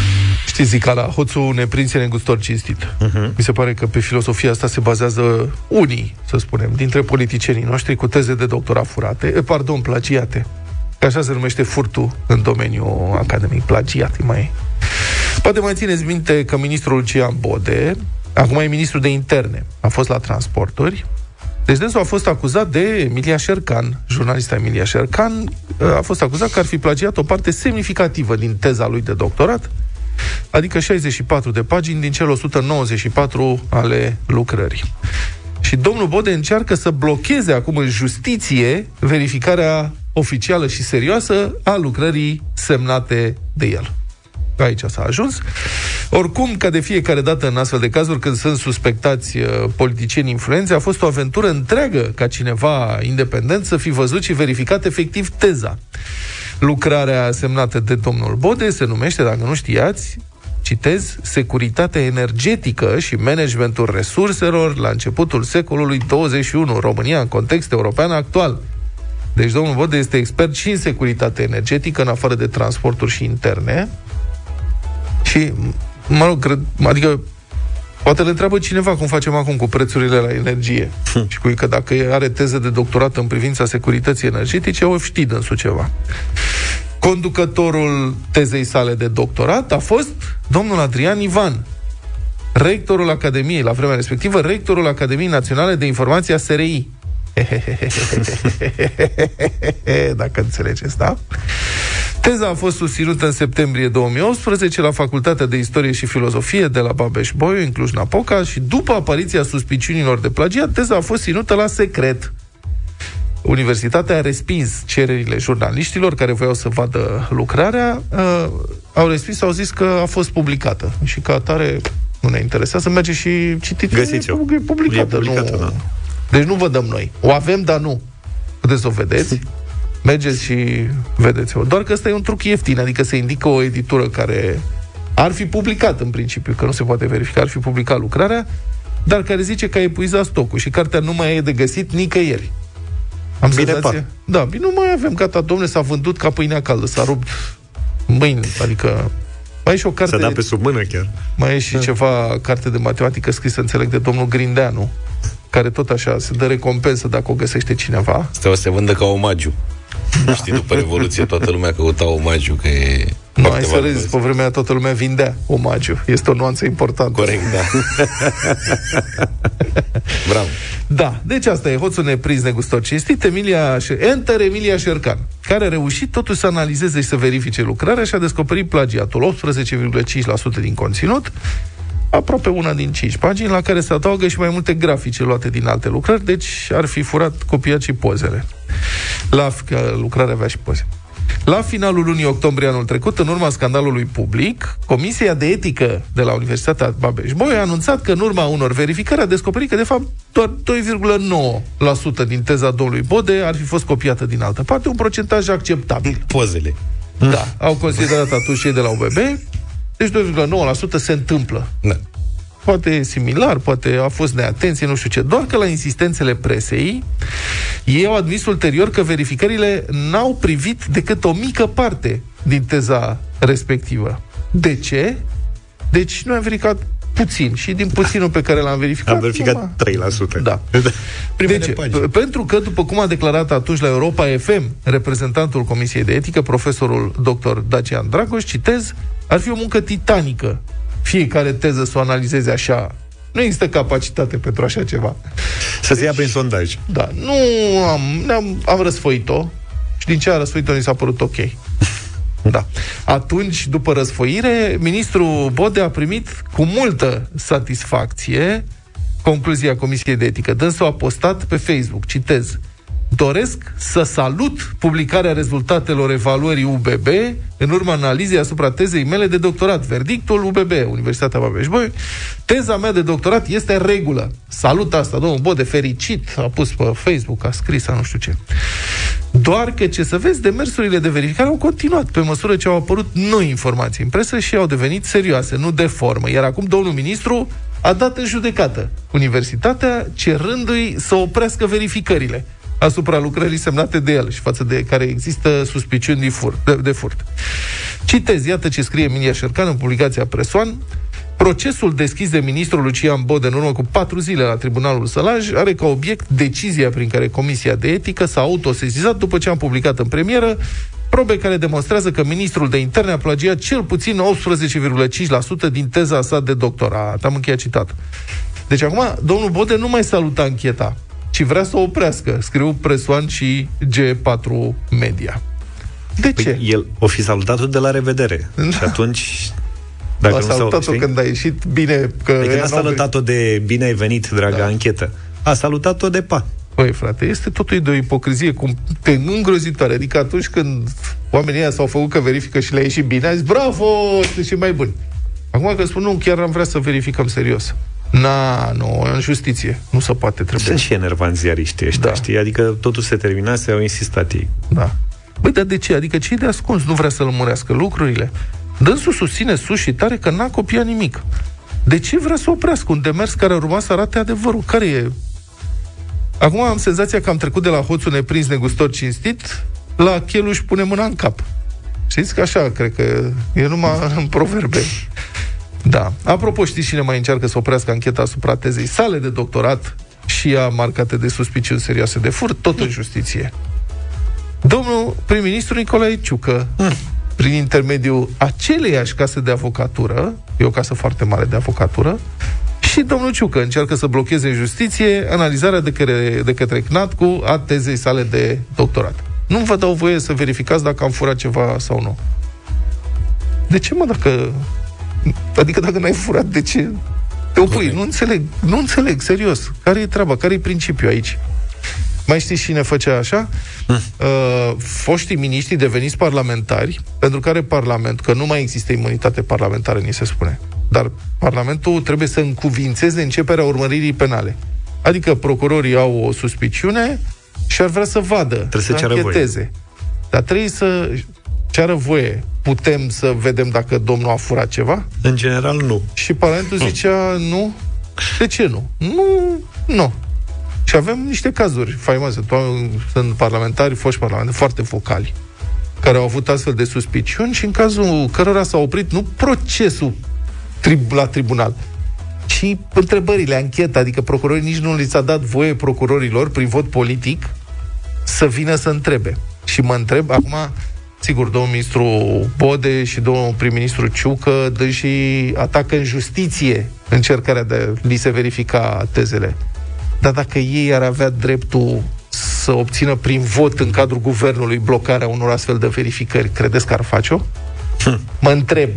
Știți zicala, hoțul neprinse negustor cinstit. Uh-huh. Mi se pare că pe filosofia asta se bazează unii, să spunem, dintre politicienii noștri cu teze de doctorat furate, eh, pardon, plagiate. Că așa se numește furtul în domeniul academic, plagiat, mai Poate mai țineți minte că ministrul Lucian Bode, acum e ministrul de interne, a fost la transporturi, deci dânsul a fost acuzat de Emilia Șercan, jurnalista Emilia Șercan, a fost acuzat că ar fi plagiat o parte semnificativă din teza lui de doctorat, adică 64 de pagini din cele 194 ale lucrării. Și domnul Bode încearcă să blocheze acum în justiție verificarea oficială și serioasă a lucrării semnate de el. Aici s-a ajuns. Oricum, ca de fiecare dată în astfel de cazuri, când sunt suspectați uh, politicieni influenți, a fost o aventură întreagă ca cineva independent să fi văzut și verificat efectiv teza. Lucrarea semnată de domnul Bode se numește, dacă nu știați, citez, securitatea energetică și managementul resurselor la începutul secolului 21, România în context european actual. Deci domnul Bode este expert și în securitate energetică, în afară de transporturi și interne. Și, mă rog, cred, adică Poate le întreabă cineva cum facem acum cu prețurile la energie. și cu că dacă are teză de doctorat în privința securității energetice, o știi dânsul ceva. Conducătorul tezei sale de doctorat a fost domnul Adrian Ivan, rectorul Academiei, la vremea respectivă, rectorul Academiei Naționale de Informație a SRI. Dacă înțelegeți, da? Teza a fost susținută în septembrie 2018 la Facultatea de Istorie și Filozofie de la Babeș-Bolyai, în Cluj-Napoca, și după apariția suspiciunilor de plagiat, teza a fost ținută la secret. Universitatea a respins cererile jurnaliștilor care voiau să vadă lucrarea, uh, au respins, au zis că a fost publicată și ca atare nu ne interesează, merge și citiți. Găsiți-o. E publicată, E publicată, nu... da. Deci nu vă dăm noi. O avem, dar nu. Puteți să o vedeți. Mergeți și vedeți-o. Doar că ăsta e un truc ieftin, adică se indică o editură care ar fi publicat în principiu, că nu se poate verifica, ar fi publicat lucrarea, dar care zice că a epuizat stocul și cartea nu mai e de găsit nicăieri. Am Bine senzația? par. Da, bine, nu mai avem, gata, domne, s-a vândut ca pâinea caldă, s-a rupt mâini, adică Mai e și o carte... S-a dat pe sub mână chiar. Mai e și ceva carte de matematică scrisă, înțeleg, de domnul Grindeanu, care tot așa se dă recompensă dacă o găsește cineva. Asta o să se vândă ca omagiu. Nu știi, după Revoluție toată lumea căuta omagiu, că e Nu, foarte ai să valoros. râzi, pe vremea aia toată lumea vindea omagiu. Este o nuanță importantă. Corect, da. Bravo. Da, deci asta e hoțul neprins negustor cinstit, Emilia, Șe- Enter Emilia Șercan, care a reușit totuși să analizeze și să verifice lucrarea și a descoperit plagiatul, 18,5% din conținut, aproape una din 5 pagini, la care se adaugă și mai multe grafice luate din alte lucrări, deci ar fi furat, copiat și pozele. La că lucrarea avea și poze. La finalul lunii octombrie anul trecut, în urma scandalului public, Comisia de Etică de la Universitatea Babeș-Bolyai a anunțat că în urma unor verificări a descoperit că, de fapt, doar 2,9% din teza domnului Bode ar fi fost copiată din altă parte, un procentaj acceptabil. Pozele. Da, au considerat atunci cei de la UBB, deci 2,9% se întâmplă. Da. Poate e similar, poate a fost neatenție, nu știu ce. Doar că la insistențele presei, ei au admis ulterior că verificările n-au privit decât o mică parte din teza respectivă. De ce? Deci noi am verificat puțin și din puținul pe care l-am verificat... Am verificat numai- 3%. Da. Primele de ce? pagini. P- Pentru că, după cum a declarat atunci la Europa FM, reprezentantul Comisiei de Etică, profesorul dr. Dacian Dragoș, citez, ar fi o muncă titanică fiecare teză să o analizeze așa. Nu există capacitate pentru așa ceva. Să se ia prin sondaj. Da, nu am, ne-am, am răsfoit-o și din ce a răsfoit-o ni s-a părut ok. Da. Atunci, după răsfoire, ministrul Bode a primit cu multă satisfacție concluzia Comisiei de Etică. Dânsul a postat pe Facebook, citez, Doresc să salut publicarea rezultatelor evaluării UBB în urma analizei asupra tezei mele de doctorat. Verdictul UBB, Universitatea babeș bolyai Teza mea de doctorat este în regulă. Salut asta, domnul Bode, fericit, a pus pe Facebook, a scris, a nu știu ce. Doar că, ce să vezi, demersurile de verificare au continuat pe măsură ce au apărut noi informații în presă și au devenit serioase, nu de formă. Iar acum domnul ministru a dat în judecată universitatea cerându-i să oprească verificările asupra lucrării semnate de el și față de care există suspiciuni de furt. De, de furt. Citez, iată ce scrie Emilia Șercan în publicația Presoan. Procesul deschis de ministrul Lucian Bode în urmă cu patru zile la Tribunalul Sălaj are ca obiect decizia prin care Comisia de Etică s-a autosezizat după ce am publicat în premieră probe care demonstrează că ministrul de interne a plagiat cel puțin 18,5% din teza sa de doctorat. Am încheiat citatul. Deci acum, domnul Bode nu mai saluta ancheta, ci vrea să o oprească, scriu Presoan și G4 Media. De ce? Păi el o fi salutat-o de la revedere. Da. Și atunci... Dacă a nu s-au- salutat-o știi? când a ieșit bine că... Adică ea n-a n-au salutat-o de bine ai venit, dragă da. anchetă. A salutat-o de pa. Băi, frate, este totul de o ipocrizie cum te îngrozitoare. Adică atunci când oamenii ăia s-au făcut că verifică și le-a ieșit bine, a zis, bravo, sunteți și mai buni. Acum că spun, nu, chiar am vrea să verificăm serios. Na, nu, în justiție. Nu se poate, trebuie. Sunt și enervanți ziariștii ăștia, Da. știi? Adică totul se terminase, au insistat ei. Da. Băi, dar de ce? Adică ce de ascuns? Nu vrea să lămurească lucrurile? Dânsul susține sus și tare că n-a copiat nimic. De ce vrea să oprească un demers care urma să arate adevărul? Care e? Acum am senzația că am trecut de la hoțul neprins negustor cinstit la cheluș pune mâna în cap. Știți că așa, cred că e numai în proverbe. Da. Apropo, știți cine mai încearcă să oprească ancheta asupra tezei sale de doctorat și a marcate de suspiciuni serioase de furt, tot în justiție? Domnul prim-ministru Nicolae Ciucă, prin intermediul aceleiași case de avocatură, e o casă foarte mare de avocatură, și domnul Ciucă încearcă să blocheze în justiție analizarea de către, de către CNATCU a tezei sale de doctorat. Nu vă dau voie să verificați dacă am furat ceva sau nu. De ce, mă, dacă... Adică dacă n-ai furat, de ce te opui? Nu înțeleg, nu înțeleg, serios. Care e treaba? Care e principiul aici? Mai știți cine făcea așa? Uh, foștii miniștri deveniți parlamentari, pentru care Parlament, că nu mai există imunitate parlamentară, ni se spune, dar Parlamentul trebuie să încuvințeze începerea urmăririi penale. Adică procurorii au o suspiciune și ar vrea să vadă, trebuie să ceară voie. ancheteze. Dar trebuie să ceară voie. Putem să vedem dacă domnul a furat ceva? În general, nu. Și Parlamentul zicea nu. De ce nu? Nu, nu. Și avem niște cazuri faimoase. To- Sunt parlamentari, foști parlamentari, foarte vocali. care au avut astfel de suspiciuni și în cazul cărora s-a oprit nu procesul trib- la tribunal, ci întrebările, ancheta, adică procurorii nici nu li s-a dat voie procurorilor prin vot politic să vină să întrebe. Și mă întreb, acum, sigur, domnul ministru Bode și domnul prim-ministru Ciucă dă și atacă în justiție încercarea de li se verifica tezele. Dar dacă ei ar avea dreptul să obțină prin vot în cadrul guvernului blocarea unor astfel de verificări, credeți că ar face-o? Mă întreb.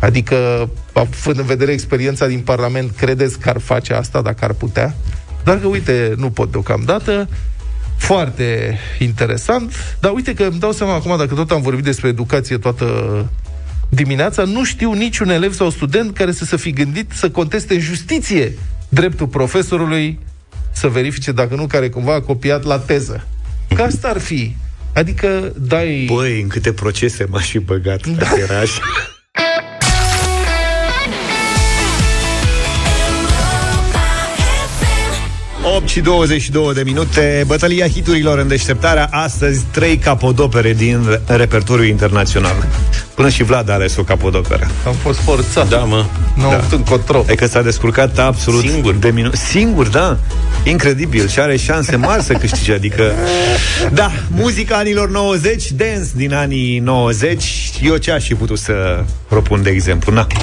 Adică, având în vedere experiența din Parlament, credeți că ar face asta dacă ar putea? Dar că, uite, nu pot deocamdată. Foarte interesant. Dar uite că îmi dau seama acum, dacă tot am vorbit despre educație toată dimineața, nu știu niciun elev sau student care să se fi gândit să conteste în justiție dreptul profesorului să verifice dacă nu care cumva a copiat la teză. Că asta ar fi. Adică dai... Băi, în câte procese m-aș fi băgat da. dacă era așa. 8 și 22 de minute. Bătălia hiturilor în deșteptarea Astăzi trei capodopere din repertoriul internațional. Până și Vlad a ales o capodoperă. Am fost forțat. Da, mă. Nu am avut încotro. E că s-a descurcat absolut Singur. de minu- Singur, da. Incredibil. Și are șanse mari să câștige Adică, da, muzica anilor 90 Dance din anii 90 Eu ce aș fi putut să propun de exemplu. Na, I've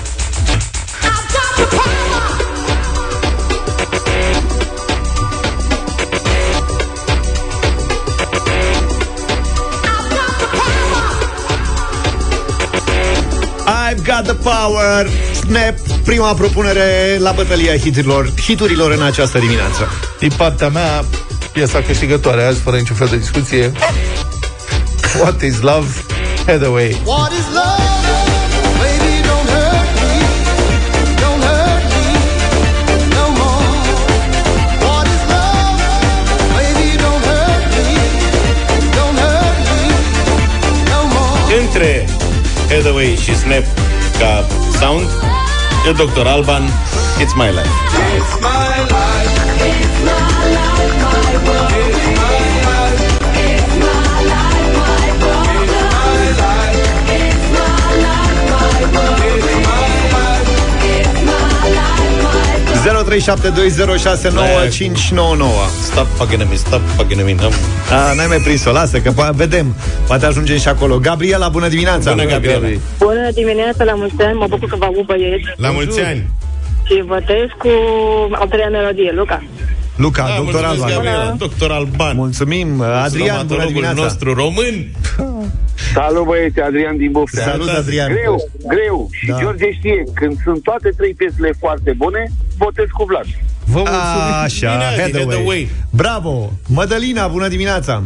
got the power Snap, prima propunere la bătălia hiturilor, hiturilor în această dimineață Din partea mea, piesa câștigătoare azi, fără niciun fel de discuție. What is love? Hathaway. What is love? Baby, don't hurt me. Don't hurt me no more. What is love? Baby, don't hurt me. Don't hurt me no more. Între Hathaway și Snap ca sound e Dr. Alban It's My Life It's my life. It's my life, my Stop fucking me, stop fucking me N-am- A, n-ai mai prins-o, lasă, că po- vedem Poate ajungem și acolo. Gabriela, bună dimineața! Bună, Gabriela. Bună dimineața, la mulți ani, mă bucur că vă aud băieți La mulți ani. Și votez cu a treia melodie, Luca. Luca, Da, doctor mulțumesc, Alban. Gabriela. Doctor Alban. Mulțumim, Adrian, bună Stomatologul dimineața. nostru român. Salut băieți, Adrian din Buftea. Salut, Adrian. Greu, greu. Și Da. George știe, când sunt toate trei piesele foarte bune, votez cu Vlad. Vă mulțumim. Așa, Bine, Adi, Hathaway. Hathaway. Bravo, Mădălina, bună dimineața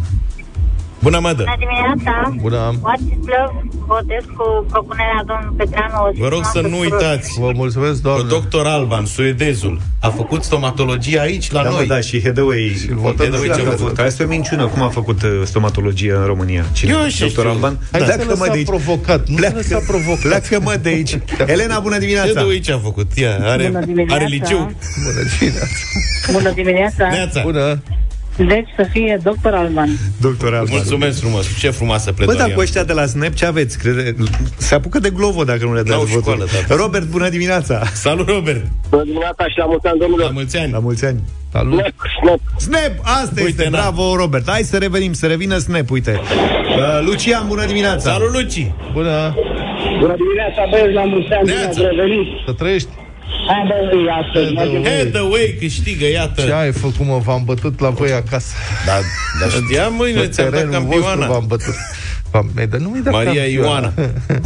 Bună, mădă Bună dimineața! Bună. What is love? Votez cu propunerea domnului Petreanu. Vă rog să nu uitați Vă mulțumesc, că doamne. Dr. Alban, suedezul, a făcut stomatologie aici, la Da, mă, noi. da, și Hathaway votăm Hathaway și ce a votăm. făcut? Care este o minciună Cum a făcut uh, stomatologia în România? Cine? Eu și Doctor știu. Alban? Hai să Pleacă, mă, lăsa de aici provocat. Nu Pleacă. să lăsa provocat. Pleacă, mă, de aici Elena, bună dimineața Hathaway ce a făcut? Ia, are, Bună dimineața. are liceu. Bună dimineața. Bună dimineața! Neața. Bună. Deci să fie doctor Alban. Doctor Alban Mulțumesc frumos. Ce frumoasă Bă, pledoarie. dar cu ăștia de la Snap ce aveți? Crede... Se apucă de glovo dacă nu le N-au dați votul. școală, tată. Robert, bună dimineața! Salut, Robert. Bună dimineața și la mulți ani, La domnilor. mulți ani. La mulți ani! Salut. Snap, snap. Snap! Asta Uite, este, na. bravo, Robert! Hai să revenim, să revină Snap, uite! Uh, Lucian, bună dimineața! Salut, Luci. Bună. Bună dimineața, băieți, la mulți ani, bine Neața. ați revenit. Să trăiești. Hai, băieți, astăzi. Hathaway. Hathaway câștigă, iată. Ce ai făcut, mă? V-am bătut la voi acasă. Da, dar știam, mâine Pe ți-am dat terenul vostru campioana. v-am bătut. V-am, mi-ai dat- nu mi-ai dat Maria campioana. Ioana.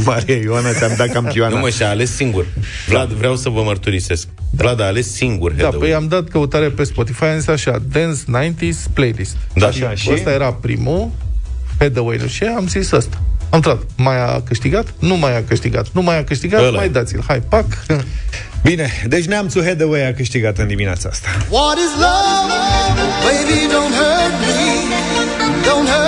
Maria Ioana, ți-am dat campioana. Nu mă, și-a ales singur. Vlad, vreau să vă mărturisesc. Vlad a ales singur Da, Hathaway. păi am dat căutare pe Spotify, am zis așa, Dance 90s Playlist. Da. Așa, și? Ăsta era primul, Hathaway, nu știu ce, am zis ăsta. Am trat. Mai a câștigat? Nu mai a câștigat. Nu mai a câștigat? Ăla mai e. dați-l. Hai, pac. Bine, deci neamțul Hathaway a câștigat în dimineața asta. What is love? Baby, don't hurt me. Don't hurt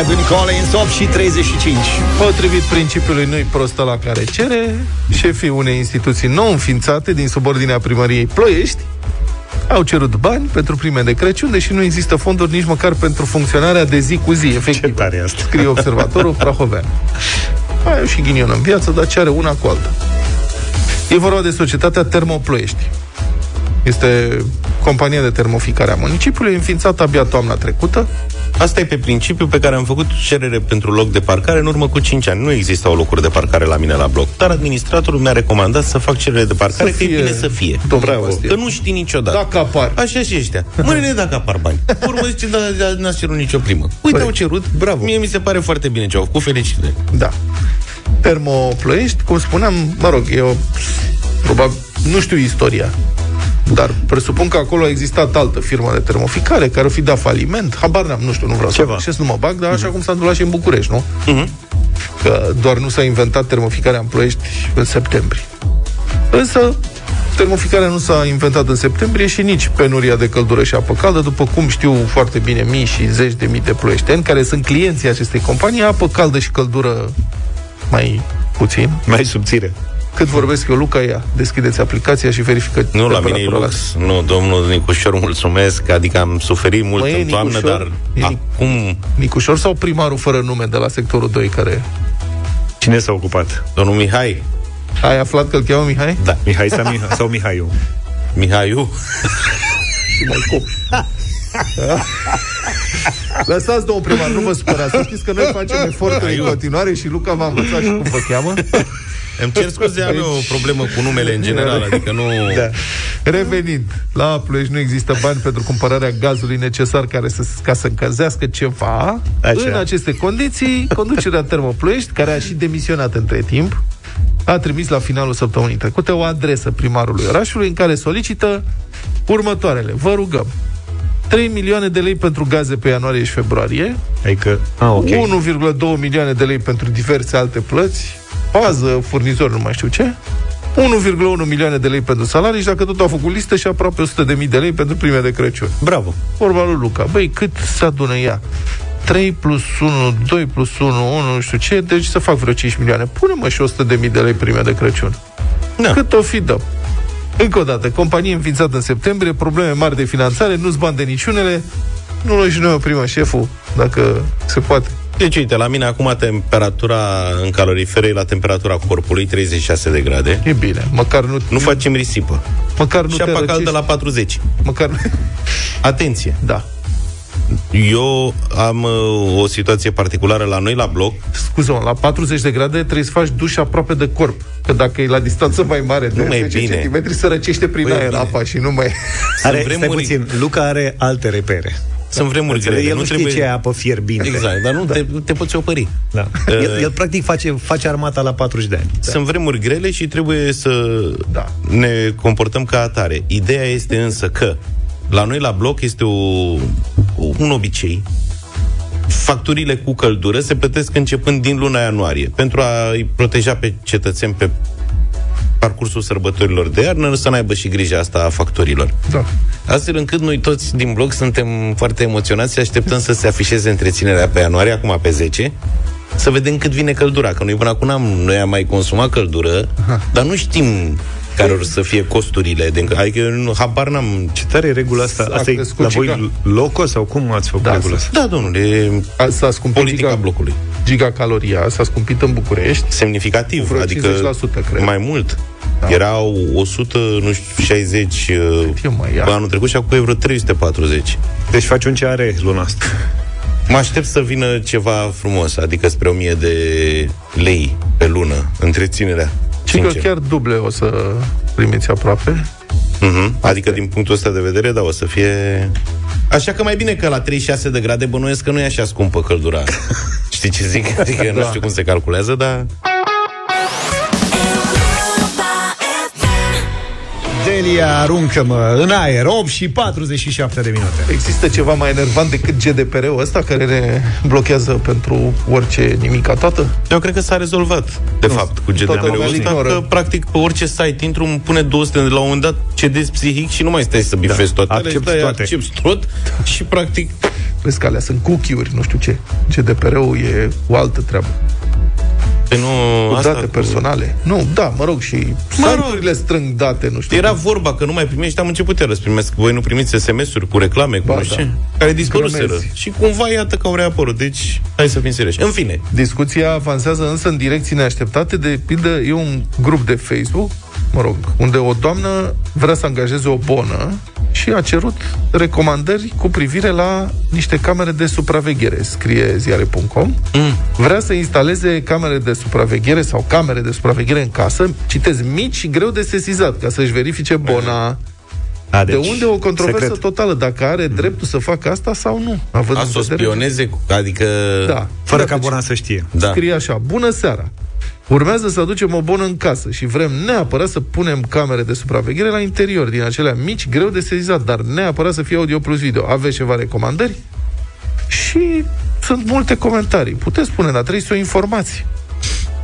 Edwin Collins, 8 și 35. Potrivit principiului nu-i prostă la care cere, șefii unei instituții nou înființate din subordinea primăriei Ploiești au cerut bani pentru prime de Crăciun, deși nu există fonduri nici măcar pentru funcționarea de zi cu zi, efectiv. Ce tare asta. Scrie observatorul Prahovean. Mai au și ghinion în viață, dar ce are una cu alta. E vorba de societatea Termoploiești. Este compania de termoficare a municipiului, înființată abia toamna trecută. Asta e pe principiu pe care am făcut cerere pentru loc de parcare în urmă cu 5 ani. Nu existau locuri de parcare la mine la bloc. Dar administratorul mi-a recomandat să fac cerere de parcare, Să că e fie- bine să fie. Bravo. Că nu știi niciodată. Dacă apar. Așa și ăștia. Mâine dacă apar bani. Pe Urmă zice, da, da, n-ați cerut nicio primă. Uite, Păi, au cerut. Bravo. Mie mi se pare foarte bine ce au făcut. Felicitări. Da. Termoploiești, cum spuneam, mă rog, e o... Probabil, nu știu istoria, dar presupun că acolo a existat altă firmă de termoficare care o fi dat faliment. Habar n-am, nu știu, nu vreau Ceva. să, să nu mă bag, dar așa cum s-a întâmplat și în București, nu? Mhm. Că doar nu s-a inventat termoficarea în Ploiești în septembrie. Însă, termoficarea nu s-a inventat în septembrie și nici penuria de căldură și apă caldă, după cum știu foarte bine mii și zeci de mii de ploieșteni, care sunt clienții acestei companii, apă caldă și căldură mai puțin. Mai subțire. Cât vorbesc eu, Luca, ia, deschideți aplicația și verifică Nu, la mine e temperatura lux. Nu, domnul Nicușor, mulțumesc. Adică am suferit mult Mă, e în toamnă, Nicușor? dar E Nic- acum... Nicușor sau primarul fără nume de la sectorul 2 care... Cine s-a ocupat? Domnul Mihai. Ai aflat că îl cheamă Mihai? Da. Mihai sau, Mihai, sau Mihaiu? Mihaiu? Și mai cum. Lăsați, domnul primar, nu vă supărați. Să știți că noi facem eforturi în continuare și Luca m-a învățat și cum vă cheamă. Îmi cer scuze, am eu o problemă cu numele în general, adică nu... Da. Revenind, la Ploiești nu există bani pentru cumpărarea gazului necesar care să, ca să încălzească ceva. Așa. În aceste condiții, conducerea Termoploiești, care a și demisionat între timp, a trimis la finalul săptămânii trecute o adresă primarului orașului în care solicită următoarele. Vă rugăm. 3 milioane de lei pentru gaze pe ianuarie și februarie, Adică, a, ok. 1,2 milioane de lei pentru diverse alte plăți, pază, furnizori, nu mai știu ce, 1,1 milioane de lei pentru salarii și dacă tot au făcut listă și aproape 100 de mii de lei pentru prime de Crăciun. Bravo. Vorba lui Luca. Băi, cât se adună ea? 3 plus 1, 2 plus 1, 1, nu știu ce, deci să fac vreo 5 milioane. Pune-mă și 100 de mii de lei prime de Crăciun. Da. Cât o fi dă? Încă o dată, companie înființată în septembrie, probleme mari de finanțare, nu-ți bani de niciunele, nu luăm și noi o primă șeful, dacă se poate. Deci, uite, la mine acum temperatura în calorifere e la temperatura corpului, 36 de grade. E bine, măcar nu... Nu facem risipă. Măcar nu și te apa caldă răcești. la 40. Măcar... Atenție! Da. Eu am uh, o situație particulară la noi, la bloc. Scuză-mă, la 40 de grade trebuie să faci duș aproape de corp. Că dacă e la distanță mai mare de Nu mai e 10 bine. cm, se răcește prin Păi e aer bine. apa și nu mai... Are, vremuri- stai puțin, Luca are alte repere. Sunt vremuri Înțelegi? grele. El nu, nu știe trebuie... ce e apă fierbinte. Exact, dar nu te, te poți opări. Da. El, el, practic, face, face armata la 40 de ani. Sunt vremuri grele și trebuie să Da. ne comportăm ca atare. Ideea este însă că la noi la bloc este o, un obicei. Facturile cu căldură se plătesc începând din luna ianuarie pentru a-i proteja pe cetățeni pe parcursul sărbătorilor de iarnă, să n-aibă și grija asta a factorilor. Da. Astfel încât noi toți din bloc suntem foarte emoționați și așteptăm să se afișeze întreținerea pe ianuarie, acum pe 10, să vedem cât vine căldura, că noi până acum am, noi am mai consumat căldură, dar nu știm care or să fie costurile. De, adică eu nu, habar n-am... Ce tare e regula asta? S-a Asta e crescut la și voi ca- loco sau cum ați făcut Da, regula s-a- asta? Da, domnule, A- S-a scumpit politica giga, blocului. gigacaloria, s-a scumpit în București. Semnificativ, Vreo adică 50%, cred. mai mult. Da. Erau 100, nu știu, 60 e, mă, ia? pe anul trecut și acum e vreo 340. Deci faci un ce are luna asta. Mă aștept să vină ceva frumos, adică spre 1000 de lei pe lună, întreținerea. Și că sincer. chiar duble o să primiți aproape. Mhm. Adică din punctul ăsta de vedere, da, o să fie... Așa că mai bine că la 36 de grade bănuiesc că nu e așa scumpă căldura. Știi ce zic? Adică nu știu cum se calculează, dar... Delia, aruncă-mă în aer, 8 și 47 de minute. Există ceva mai enervant decât GDPR-ul ăsta care ne blochează pentru orice nimica toată? Eu cred că s-a rezolvat, de Nu, fapt, cu toată GDPR-ul lumea îl ăsta, ignoră. că practic pe orice site intru, îmi pune 200 de la un moment dat cedezi psihic și nu mai stai să bifezi toate. alea, Accepti stai, toate. Accepti tot și practic Vezi că alea sunt cookie-uri, nu știu ce. GDPR-ul e o altă treabă. Pe nu, Cu asta date cu- personale. Nu, da, mă rog, și Mă rog. site-urile strâng date, nu știu. Era cum. vorba că nu mai primești, am început iară să primesc. Voi nu primiți SMS-uri cu reclame, cu Ba, nu știu da. ce, care dispăruseră. Grămezi. Și cumva iată că au reapărut. Deci, hai să fim serioși. În fine, Discuția avansează însă în direcții neașteptate. De pildă, e un grup de Facebook, mă rog, unde o doamnă vrea să angajeze o bonă și a cerut recomandări cu privire la niște camere de supraveghere, scrie ziare.com. Mm. Vrea să instaleze camere de supraveghere sau camere de supraveghere în casă, citez, mici și greu de sesizat, ca să-și verifice bona. A, De unde o controversă secret. totală, dacă are dreptul să facă asta sau nu. Având a în să o vedere- spioneze, cu- adică... Da. Fără Iată ca ce- bona să știe. Da. Scrie așa, bună seara! Urmează să aducem o bonă în casă și vrem neapărat să punem camere de supraveghere la interior, din acelea mici, greu de sezizat, dar neapărat să fie audio plus video. Aveți ceva recomandări? Și sunt multe comentarii. Puteți spune, dar trebuie să o informați.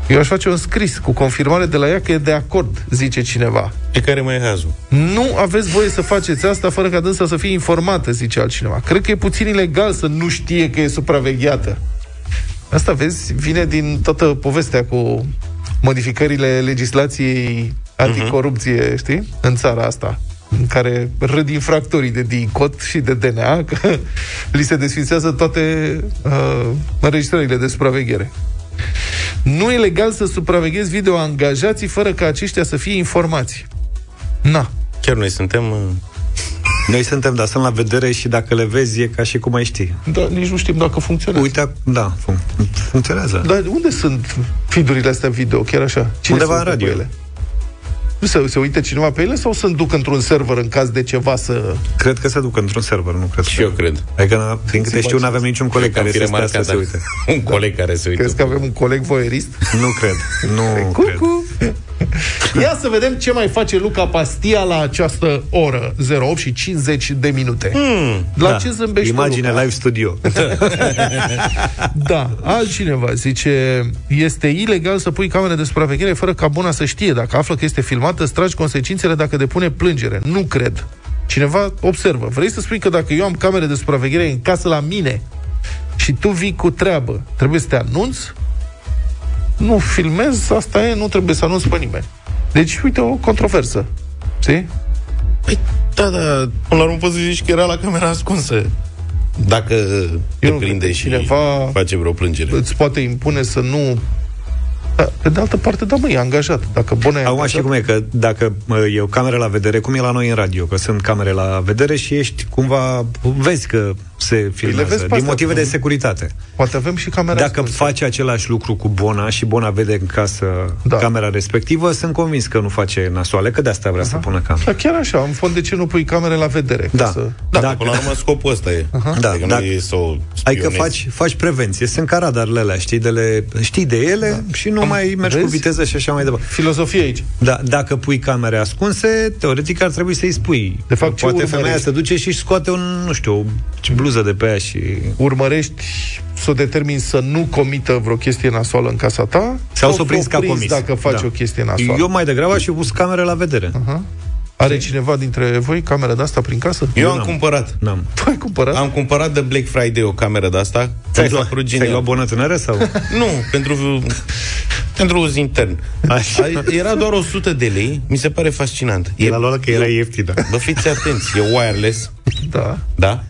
Eu aș face un scris cu confirmare de la ea că e de acord, zice cineva. Pe care mai e hazul. Nu aveți voie să faceți asta fără ca dânsa să fie informată, zice altcineva. Cred că e puțin ilegal să nu știe că e supravegheată. Asta, vezi, vine din toată povestea cu modificările legislației anticorupție, uh-huh. știi, în țara asta în care râd infractorii de DICOT și de DNA, că li se desfințează toate uh, înregistrările de supraveghere. Nu e legal să supraveghezi video angajații fără ca aceștia să fie informați. Na. Chiar noi suntem... uh, Noi suntem, dar sunt la vedere și dacă le vezi e ca și cum ai ști. Da, nici nu știm dacă funcționează. Uite, da, fun- funcționează. Dar unde sunt feed-urile astea video, chiar așa? Undeva se în uită radio. pe Ele? Nu se, se uită cineva pe ele sau se duc într-un server în caz de ceva să... Cred că se duc într-un server, nu cred Și că... eu cred. Adică, na- din câte știu, nu avem niciun coleg care Am fi să stea să remarcat, se da. uite. Un coleg care se uită. Crezi că avem un coleg voierist? Nu cred, nu cred. Cucu! Ia să vedem ce mai face Luca Pastia la această oră, 08 și 50 de minute. Hmm. La Da. ce zâmbești tu, Imagine Luca? live studio. Da, altcineva zice Este ilegal să pui camere de supraveghere Fără ca Bona să știe Dacă află că este filmată, îți tragi consecințele Dacă depune plângere, nu cred Cineva observă, vrei să spui că dacă eu am camere de supraveghere în casă la mine Și tu vii cu treabă Trebuie să te anunți? Nu filmez, asta e, nu trebuie să anunț pe nimeni Deci, uite, o controversă Știi? Păi, da, da, până la urmă poți să zici că era la camera ascunsă. Dacă te prinde și cineva face vreo plângere. Îți poate impune să nu da, pe de altă parte, da, mă, e angajat. Dacă Bona e Acum angajat, știi cum e, că dacă mă, e o cameră la vedere, cum e la noi în radio, că sunt camere la vedere și ești cumva, vezi că se filmează, vezi pe din astea. motive de securitate. Poate avem și camera Dacă face același lucru cu Bona și Bona vede în casă da. camera respectivă, sunt convins că nu face nasoale, că de asta vrea să pună camera. Da, chiar așa, în fond, de ce nu pui camere la vedere? Da. Ca Să... Da, Dacă- până la urmă scopul ăsta e. Da, adică dacă- nu e să o Adică spionezi. faci, faci prevenție, sunt ca radarele alea, știi de, le, știi de ele da. și nu mai mergi cu vezi? viteză și așa mai departe. Filozofie aici. Da, dacă pui camere ascunse, teoretic ar trebui să-i spui. De fapt, ce Poate urmărești? femeia se duce și își scoate un, nu știu, o bluză de pe ea și... Urmărești să o determini să nu comită vreo chestie nasoală în casa ta Sau să o prinzi ca prinzi comis. dacă faci Da. o chestie nasoală. Eu mai degrabă aș fi pus camere la vedere. Aha. Are cineva dintre voi camera de asta prin casă? Eu am cumpărat. N-am. Tu ai cumpărat? Am cumpărat de Black Friday o cameră de asta. Ți-ai Mi s-a luat, părut ți-ai genial. luat bonă tânără sau? Nu, pentru pentru uz intern. Așa. A- Era doar 100 de lei, mi se pare fascinant. El a luat că era ieftin, da. Bă, fiți atenți, e wireless, Da. da?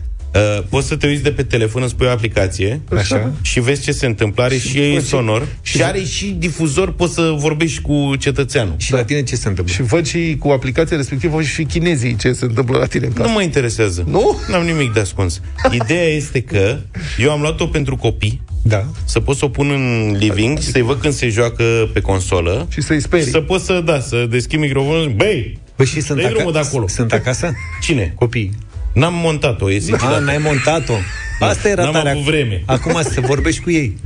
Uh, poți să te uiți de pe telefon, îți pui o aplicație Așa. și vezi ce se întâmplă. Are și e sonor și are și difuzor, poți să vorbești cu cetățeanul. Și la tine ce se întâmplă? Și văd și cu aplicația respectivă și chinezii ce se întâmplă la tine în casă. Nu mă interesează. Nu? N-am nimic de ascuns. Ideea este că eu am luat-o pentru copii, Da. să pot să o pun în living, să-i văd când se joacă pe consolă Și să-i sperii. să pot să, da, să deschid microfonul Băi, Păi și sunt, Dă-i drumul de acolo. sunt acasă? cine? Copii. N-am montat-o, e sincer. A, n-ai montat-o. Asta era N-am tare. avut vreme. Acum să vorbești cu ei.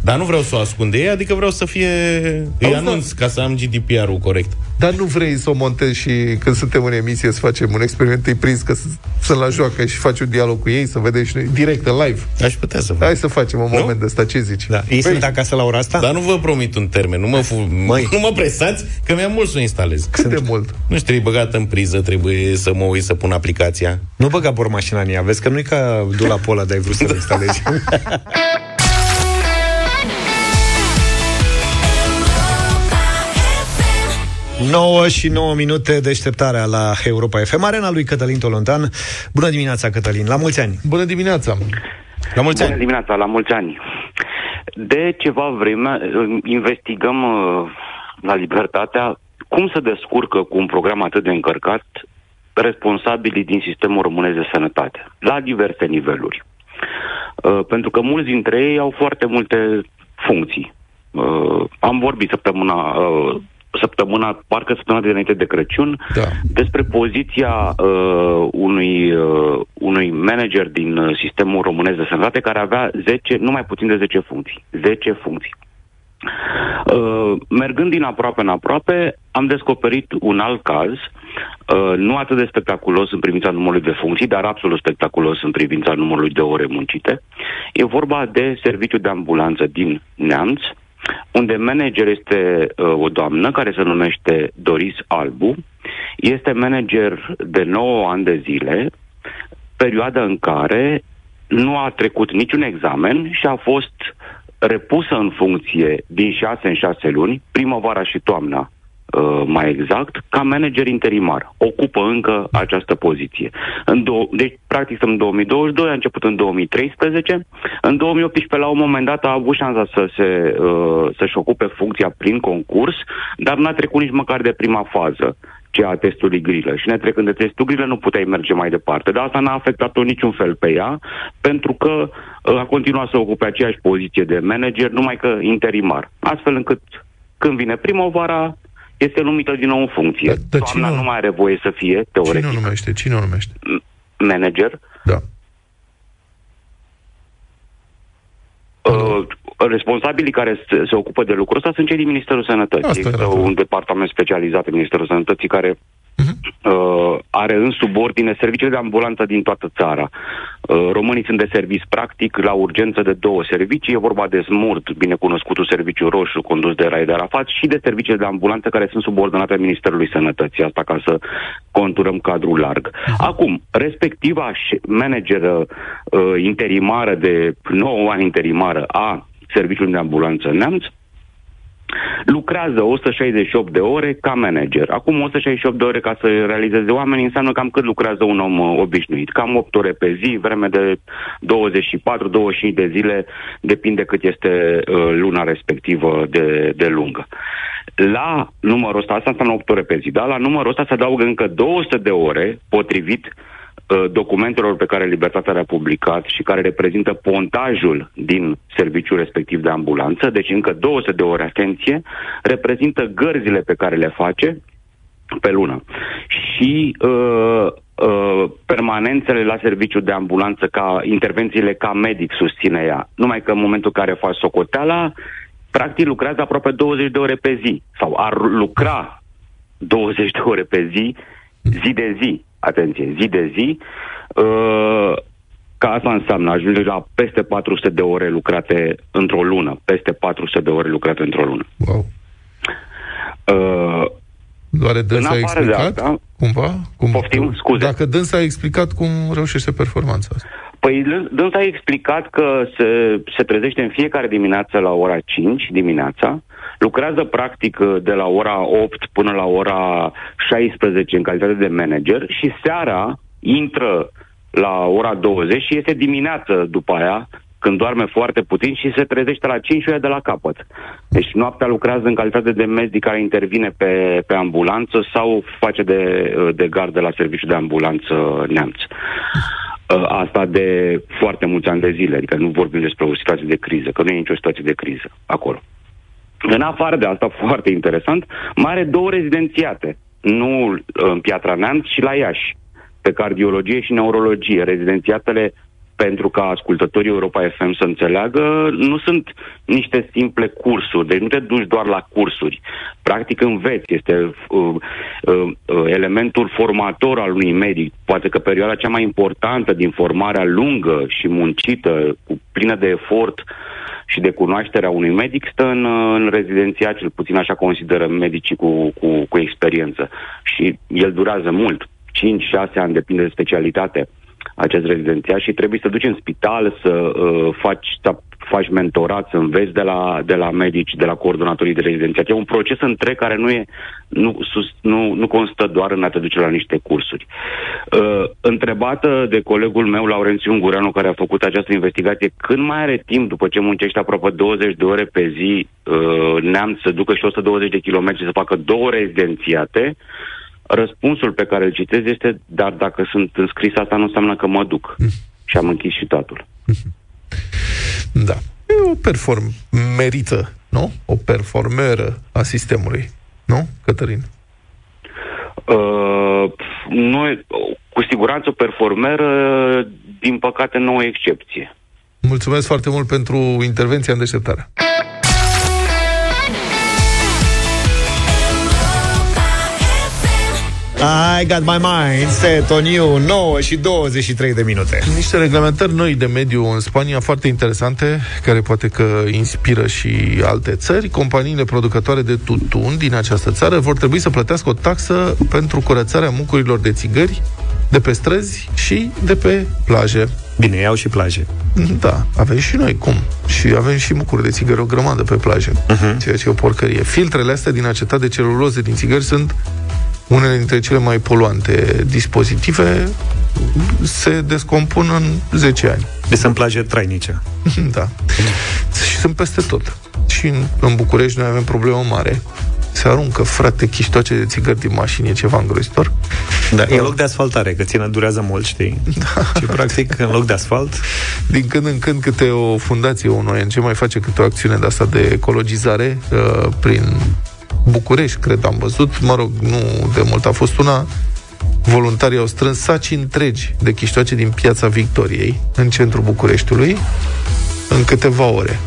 Dar nu vreau să o ascund de ei, adică vreau să fie... Îi Auzi, anunț ca să am GDPR-ul corect. Dar nu vrei să o montezi și când suntem în emisie să facem un experiment, îi prins că s- sunt la joacă și faci un dialog cu ei, să vedem și noi, direct, în live. Aș putea să fac. Hai să facem un moment ăsta, ce zici? Da. Ei sunt acasă la ora asta? Dar nu vă promit un termen, nu mă, fu- Măi. nu mă presați, că mi-am mult să o instalez. Cât de mult? Nu știu, trebuie băgat în priză, trebuie să mă uit să pun aplicația. Nu băga bormașina în ea. Vezi că nu-i ca dulapola de ai vrut să-l instalezi. 9 și 9 minute deșteptarea la Europa FM. Arena lui Cătălin Tolontan. Bună dimineața, Cătălin. La mulți ani. Bună dimineața! La mulți Bună ani. dimineața, la mulți ani. De ceva vreme uh, investigăm uh, la Libertatea cum se descurcă cu un program atât de încărcat responsabilii din sistemul românesc de sănătate, la diverse niveluri. Uh, Pentru că mulți dintre ei au foarte multe funcții. Uh, Am vorbit săptămâna, uh, săptămâna, parcă săptămâna de înainte de Crăciun, Da. despre poziția uh, unui, uh, unui manager din uh, sistemul românesc de sănătate care avea 10, nu mai puțin de 10 funcții. 10 funcții. Uh, mergând din aproape în aproape, am descoperit un alt caz, uh, nu atât de spectaculos în privința numărului de funcții, dar absolut spectaculos în privința numărului de ore muncite. E vorba de serviciul de ambulanță din Neamț, unde manager este uh, o doamnă care se numește Doris Albu, este manager de 9 ani de zile, perioada în care nu a trecut niciun examen și a fost repusă în funcție din 6 în 6 luni, primăvara și toamna uh, mai exact, ca manager interimar. Ocupă încă această poziție. În dou- deci, practic, în 2022, a început în 2013. În 2018, la un moment dat, a avut șansa să se, uh, să-și ocupe funcția prin concurs, dar n-a trecut nici măcar de prima fază cea a testului grilă. Și netrecând de testul grilă nu puteai merge mai departe. Dar asta n-a afectat-o niciun fel pe ea, pentru că uh, a continuat să ocupe aceeași poziție de manager, numai că interimar. Astfel încât când vine primăvara, este numită din nou în funcție. Dar- dar Doamna cine o- nu mai are voie să fie, Cine teoretic, o numește? Cine o numește? manager. Da. Uh, responsabilii care se, se ocupă de lucrul ăsta sunt cei din Ministerul Sănătății. Asta Există era, da. un departament specializat în Ministerul Sănătății care uh, are în subordine serviciile de ambulanță din toată țara. Uh, românii sunt de service practic la urgență de două servicii. E vorba de SMURT, binecunoscutul serviciu roșu condus de Raed Arafat și de serviciile de ambulanță care sunt subordonate Ministerului Sănătății. Asta ca să conturăm cadrul larg. Acum, respectiva ș- manageră uh, interimară de 9 ani interimară a serviciului de ambulanță Neamț lucrează 168 de ore ca manager. Acum 168 de ore ca să realizeze oamenii înseamnă cam cât lucrează un om uh, obișnuit. Cam 8 ore pe zi, vreme de 24-25 de zile, depinde cât este uh, luna respectivă de, de lungă. La numărul ăsta, asta înseamnă 8 ore pe zi, da? La numărul ăsta se adaugă încă 200 de ore potrivit uh, documentelor pe care Libertatea le-a publicat și care reprezintă pontajul din serviciul respectiv de ambulanță, deci încă 200 de ore, atenție, reprezintă gărzile pe care le face pe lună. Și uh, uh, permanențele la serviciu de ambulanță, ca intervențiile ca medic susține ea. Numai că în momentul în care faci socoteala, practic lucrează aproape 20 de ore pe zi. Sau ar lucra 20 de ore pe zi, zi de zi, atenție, zi de zi, uh, ca asta înseamnă, ajunge la peste 400 de ore lucrate într-o lună, peste 400 de ore lucrate într-o lună. Wow. Uh, Doar dânsa a În afară de explicat asta- cumva? Cum, Poftim? Scuze. Dacă dânsa a explicat cum reușește performanța asta. Păi dâns- dânsa a explicat că se, se trezește în fiecare dimineață la ora 5 dimineața, lucrează practic de la ora 8 până la ora 16 în calitate de manager și seara intră la ora 20 și este dimineață după aia, când doarme foarte puțin și se trezește la 5 și o ia de la capăt. Deci noaptea lucrează în calitate de medic care intervine pe, pe ambulanță sau face de, de gardă la serviciu de ambulanță neamț. Uh, Asta de foarte mulți ani de zile, adică nu vorbim despre o situație de criză, că nu e nicio situație de criză acolo. În afară de asta, foarte interesant, mai are două rezidențiate, nu în Piatra Neamț, ci la Iași, pe cardiologie și neurologie. Rezidențiatele, pentru ca ascultătorii Europa FM să înțeleagă, nu sunt niște simple cursuri, deci nu te duci doar la cursuri. Practic înveți, este uh, uh, uh, elementul formator al unui medic. Poate că perioada cea mai importantă din formarea lungă și muncită, cu plină de efort, și de cunoașterea unui medic stă în, în rezidenția, cel puțin așa consideră medicii cu, cu, cu experiență. Și el durează mult, 5-6 ani, depinde de specialitate, acest rezidențiat și trebuie să duci în spital, să uh, faci, să faci mentorat, să înveți de la, de la medici, de la coordonatorii de rezidențiat. E un proces întreg care nu, e, nu, sus, nu, nu constă doar în a te duce la niște cursuri. Uh, întrebată de colegul meu, Laurențiu Ungureanu, care a făcut această investigație, când mai are timp, după ce muncește aproape 20 de ore pe zi, uh, neam să ducă și 120 de kilometri să facă două rezidențiate, răspunsul pe care îl citez este, dar dacă sunt înscris, asta nu înseamnă că mă duc. Și am închis și tatul. Da. E o perform merită, nu? O performeră a sistemului. Nu, Cătălin? Uh, nu, e- cu siguranță o performeră, din păcate, nu o excepție. Mulțumesc foarte mult pentru intervenția în deșteptarea. I got my mind set on you 9 și 23 de minute Niște reglementări noi de mediu în Spania foarte interesante, care poate că inspiră și alte țări. Companiile producătoare de tutun din această țară vor trebui să plătească o taxă pentru curățarea mucurilor de țigări de pe străzi și de pe plaje. Bine, iau și plaje. Da, avem și noi, cum? Și avem și mucuri de țigări o grămadă pe plajă, uh-huh. ceea ce e o porcărie. Filtrele astea din acetat de celuloză din țigări sunt unele dintre cele mai poluante dispozitive, se descompun în 10 ani. Deci sunt plaje trainice. da. Și sunt peste tot. Și în, în București noi avem problemă mare. Se aruncă, frate, chiștoace de țigări din mașini, e ceva îngrozitor. Da, e în loc de asfaltare, că ține durează mult, știi? Da. Și practic, în loc de asfalt, Din când în când câte o fundație, un ONG mai face câte o acțiune de asta de ecologizare uh, prin București, cred, am văzut. Mă rog, nu de mult a fost una. Voluntarii au strâns saci întregi de chiștoace din piața Victoriei, în centrul Bucureștiului, în câteva ore.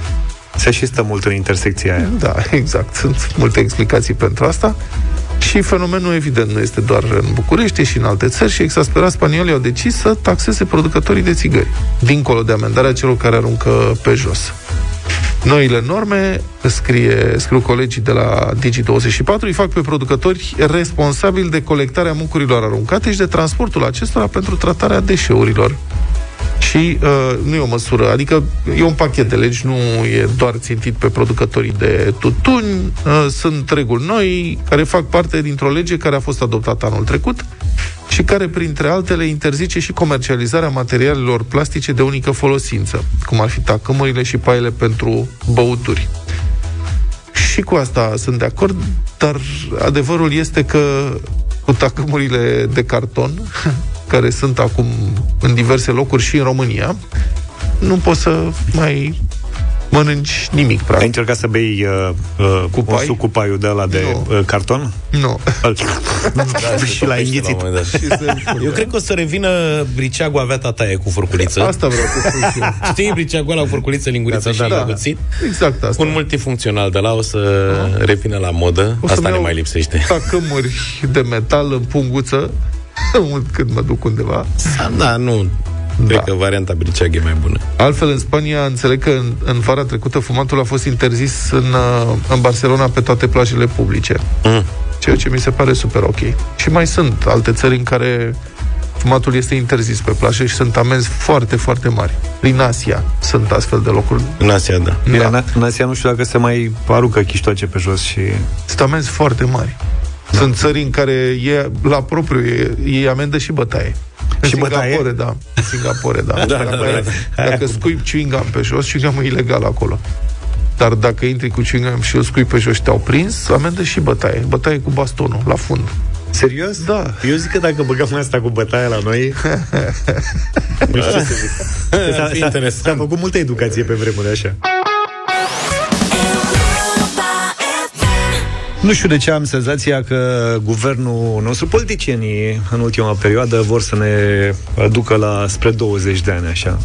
Se și stă mult în intersecția aia. Da, exact. Sunt multe explicații pentru asta. Și fenomenul, evident, nu este doar în București, e și în alte țări și exasperați spaniolii au decis să taxeze producătorii de țigări, dincolo de amendarea celor care aruncă pe jos. Noile norme, scrie, scriu colegii de la Digi24, îi fac pe producători responsabili de colectarea muncurilor aruncate și de transportul acestora pentru tratarea deșeurilor. Și uh, nu e o măsură, adică e un pachet de legi, nu e doar țintit pe producătorii de tutuni, uh, sunt reguli noi care fac parte dintr-o lege care a fost adoptată anul trecut și care, printre altele, interzice și comercializarea materialelor plastice de unică folosință, cum ar fi tacâmurile și paiele pentru băuturi. Și cu asta sunt de acord, dar adevărul este că cu tacâmurile de carton, care sunt acum în diverse locuri și în România, nu poți să mai mănânci nimic, Ai practic. încercat să bei uh, uh, cu pai? un suc cu paiul de ăla de uh, carton? Nu. Da, și la înghițit. Eu cred că o să revină briceagul avea tataie cu furculiță. Asta vreau să spun și eu. Știi briceagul ăla cu furculiță, linguriță și da. cuțit? Exact asta. Un multifuncțional de la o să revină la modă. O să Asta ne iau mai lipsește. Tacâmuri de metal în punguță când mă duc undeva. Da, nu. Cred că varianta briceag e mai bună. Altfel, în Spania, înțeleg că în, în vara trecută fumatul a fost interzis în, uh, în Barcelona pe toate plajele publice. Mm. Ceea ce mi se pare super ok. Și mai sunt alte țări în care fumatul este interzis pe plajă și sunt amenzi foarte, foarte mari. Prin Asia sunt astfel de locuri. În Asia, da. Bine, în, în Asia nu știu dacă se mai aruncă chiștoace pe jos și... Sunt amenzi foarte mari. Sunt țări în care e la propriu, e, e amendă și bătaie. În Și bătaie? Singapore, da. În Singapore, da. Da, dacă, da, da. dacă scui chewing gum pe jos, chewing gum e ilegal acolo. Dar dacă intri cu chewing gum și îl scui pe jos și te-au prins, amendă și bătaie. Bătaie cu bastonul, la fund. Serios? Da. Eu zic că dacă băgăm asta cu bătaia la noi... nu știu ce să zic. S-a, fi s-a, interesant. s-a făcut multă educație pe vremuri așa. Nu știu de ce am senzația că guvernul nostru, politicienii în ultima perioadă vor să ne ducă la spre 20 de ani așa.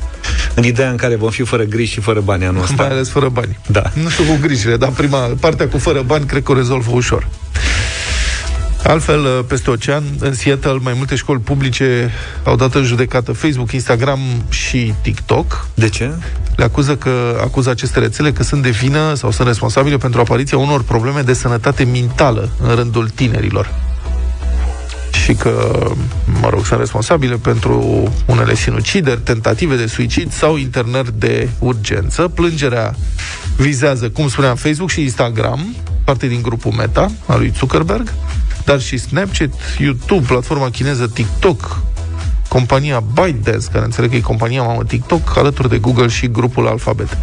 În ideea în care vom fi fără griji și fără bani anul Mai ăsta. ales fără bani. Da. Nu știu cu grijile, dar prima, partea cu fără bani, cred că o rezolvă ușor. Altfel, peste ocean, în Seattle, mai multe școli publice au dat în judecată Facebook, Instagram și TikTok. De ce? Le acuză că acuză aceste rețele că sunt de vină sau sunt responsabile pentru apariția unor probleme de sănătate mentală în rândul tinerilor. Și că, mă rog, sunt responsabile pentru unele sinucideri, tentative de suicid sau internări de urgență. Plângerea vizează, cum spuneam, Facebook și Instagram, parte din grupul Meta al lui Zuckerberg, dar și Snapchat, YouTube, platforma chineză TikTok, compania ByteDance, care înțeleg că e compania mamă TikTok, alături de Google și grupul Alphabet.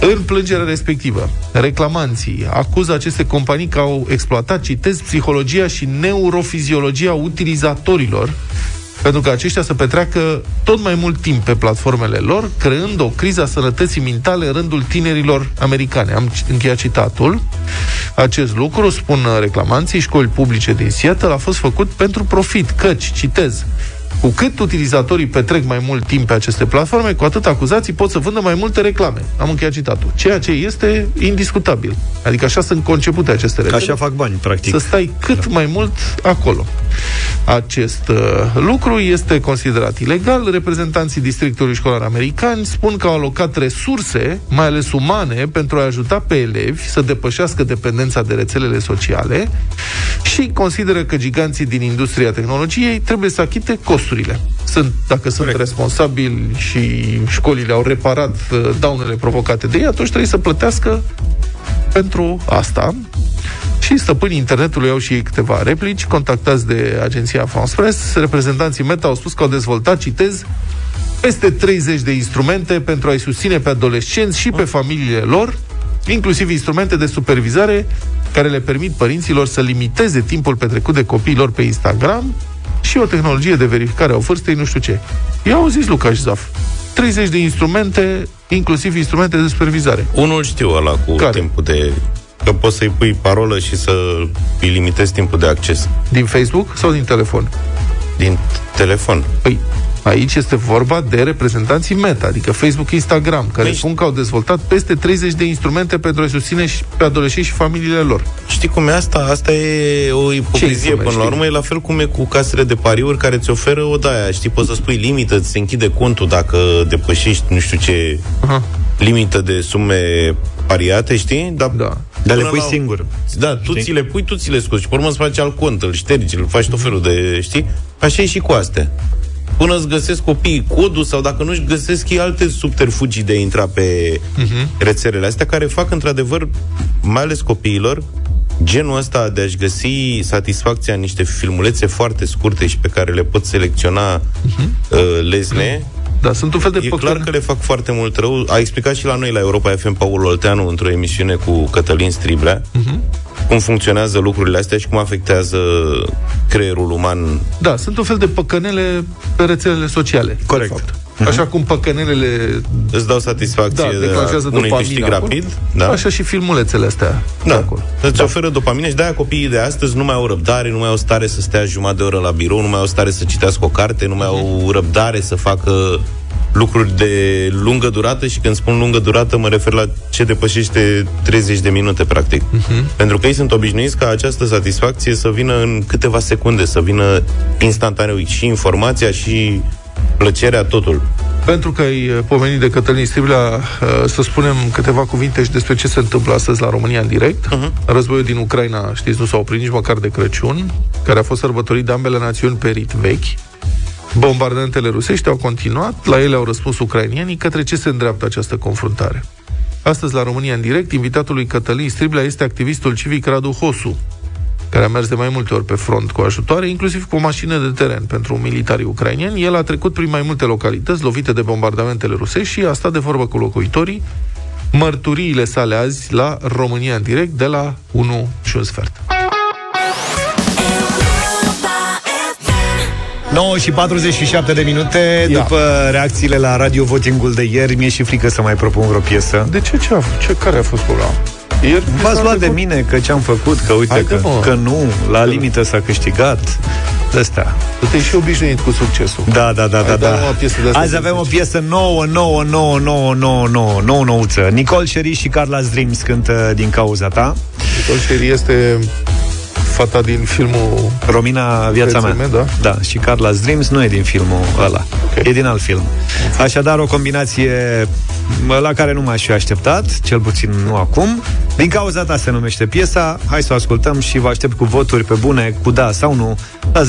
În plângerea respectivă, reclamanții acuză aceste companii că au exploatat, citez, psihologia și neurofiziologia utilizatorilor pentru că aceștia să petreacă tot mai mult timp pe platformele lor, creând o criză a sănătății mentale în rândul tinerilor americane. Am încheiat citatul. Acest lucru, spun reclamanții, școli publice din Seattle, a fost făcut pentru profit, căci, citez, cu cât utilizatorii petrec mai mult timp pe aceste platforme, cu atât acuzații pot să vândă mai multe reclame. Am încheiat citatul. Ceea ce este indiscutabil. Adică așa sunt concepute aceste rețele. Așa fac bani, practic. Să stai cât mai mult acolo. Acest uh, lucru este considerat ilegal. Reprezentanții districtului școlar americani spun că au alocat resurse, mai ales umane, pentru a ajuta pe elevi să depășească dependența de rețelele sociale și consideră că giganții din industria tehnologiei trebuie să achite costurile. Sunt, dacă sunt responsabili și școlile au reparat uh, daunele provocate de ei, atunci trebuie să plătească pentru asta. Și stăpânii internetului au și ei câteva replici, contactați de agenția France Press. Reprezentanții Meta au spus că au dezvoltat, citez, peste 30 de instrumente pentru a-i susține pe adolescenți și pe familiile lor, inclusiv instrumente de supervizare care le permit părinților să limiteze timpul petrecut de copiilor pe Instagram și o tehnologie de verificare a vârstei, nu știu ce. Eu au zis Lucas Zaf. 30 de instrumente, inclusiv instrumente de supervizare. Unul știu ăla cu Care? timpul de... Că poți să-i pui parolă și să îi limitezi timpul de acces. Din Facebook sau din telefon? Din telefon. Păi, Aici este vorba de reprezentanții Meta, adică Facebook, Instagram, care spun că au dezvoltat peste 30 de instrumente pentru a susține și pe adolescenți și familiile lor. Știi cum e asta? Asta e o ipocrizie instrument, până la știi? urmă. E la fel cum e cu casele de pariuri care îți oferă o daia. Știi, poți să spui limită, ți se închide contul dacă depășești nu știu ce Aha. limită de sume pariate, știi? Dar, da. Dar le până pui la- singur. Da, tu ți le pui, tu ți le scoți. Și pe urmă îți faci alt cont, îl ștergi, îl faci tot felul de, știi? Așa e și cu astea. Până îți găsesc copiii codul sau dacă nu-și găsesc ei alte subterfugii de a intra pe Mhm. rețelele astea care fac într-adevăr, mai ales copiilor, genul ăsta de a-și găsi satisfacția în niște filmulețe foarte scurte și pe care le pot selecționa uh, lezne. Da, sunt un fel de E păcări. clar că le fac foarte mult rău. A explicat și la noi la Europa FM Paul Olteanu într-o emisiune cu Cătălin Striblea Mhm. cum funcționează lucrurile astea și cum afectează creierul uman. Da, sunt un fel de păcănele pe rețelele sociale. Corect. De fapt. Așa cum păcănelele Îți dau satisfacție da, declanșează de unui dopamină câștig acolo. rapid. Da. Așa și filmulețele astea. Da, îți da. oferă dopamină și de-aia copiii de astăzi nu mai au răbdare, nu mai au stare să stea jumătate de oră la birou, nu mai au stare să citească o carte, nu mai au răbdare să facă lucruri de lungă durată și când spun lungă durată mă refer la ce depășește 30 de minute, practic. Uh-huh. Pentru că ei sunt obișnuiți ca această satisfacție să vină în câteva secunde, să vină instantaneu și informația și plăcerea, totul. Pentru că ai uh, pomenit de Cătălin Striblea, uh, să spunem câteva cuvinte și despre ce se întâmplă astăzi la România în direct. Uh-huh. Războiul din Ucraina, știți, nu s-a oprit nici măcar de Crăciun, care a fost sărbătorit de ambele națiuni pe rit vechi. Bombardamentele rusești au continuat, la ele au răspuns ucrainienii, către ce se îndreaptă această confruntare. Astăzi, la România în direct, invitatul lui Cătălin Striblea este activistul civic Radu Hosu, care a mers de mai multe ori pe front cu ajutoare, inclusiv cu o mașină de teren pentru militarii ucrainieni. El a trecut prin mai multe localități lovite de bombardamentele rusești și a stat de vorbă cu locuitorii. Mărturiile sale azi la România în direct de la 1 și un sfert. 9 și 47 de minute Ia. După reacțiile la radio votingul de ieri Mi-e și frică să mai propun vreo piesă De ce? Ce, a, ce care a fost problema? Ieri V-ați luat de mine că ce-am făcut Că uite Haide, că, mă. că nu La limită s-a câștigat de astea. Tu te-ai și obișnuit cu succesul. Da, da, da, Hai, da, dă-mi da. o piesă de asta Azi de avem o deci. piesă nouă, nouă, nouă, nouă, nouă, nouă, nouă, nouță. Nicole Sherry și Carla's Dreams cântă din cauza ta. Nicole Sherry este fata din filmul Romina, viața mea. mea, da? da. Și Carla's Dreams nu e din filmul ăla. Okay. E din alt film. Așadar, o combinație la care nu m-aș fi așteptat, cel puțin nu acum. Din cauza ta se numește piesa. Hai să o ascultăm și vă aștept cu voturi pe bune, cu da sau nu, la 0372069599.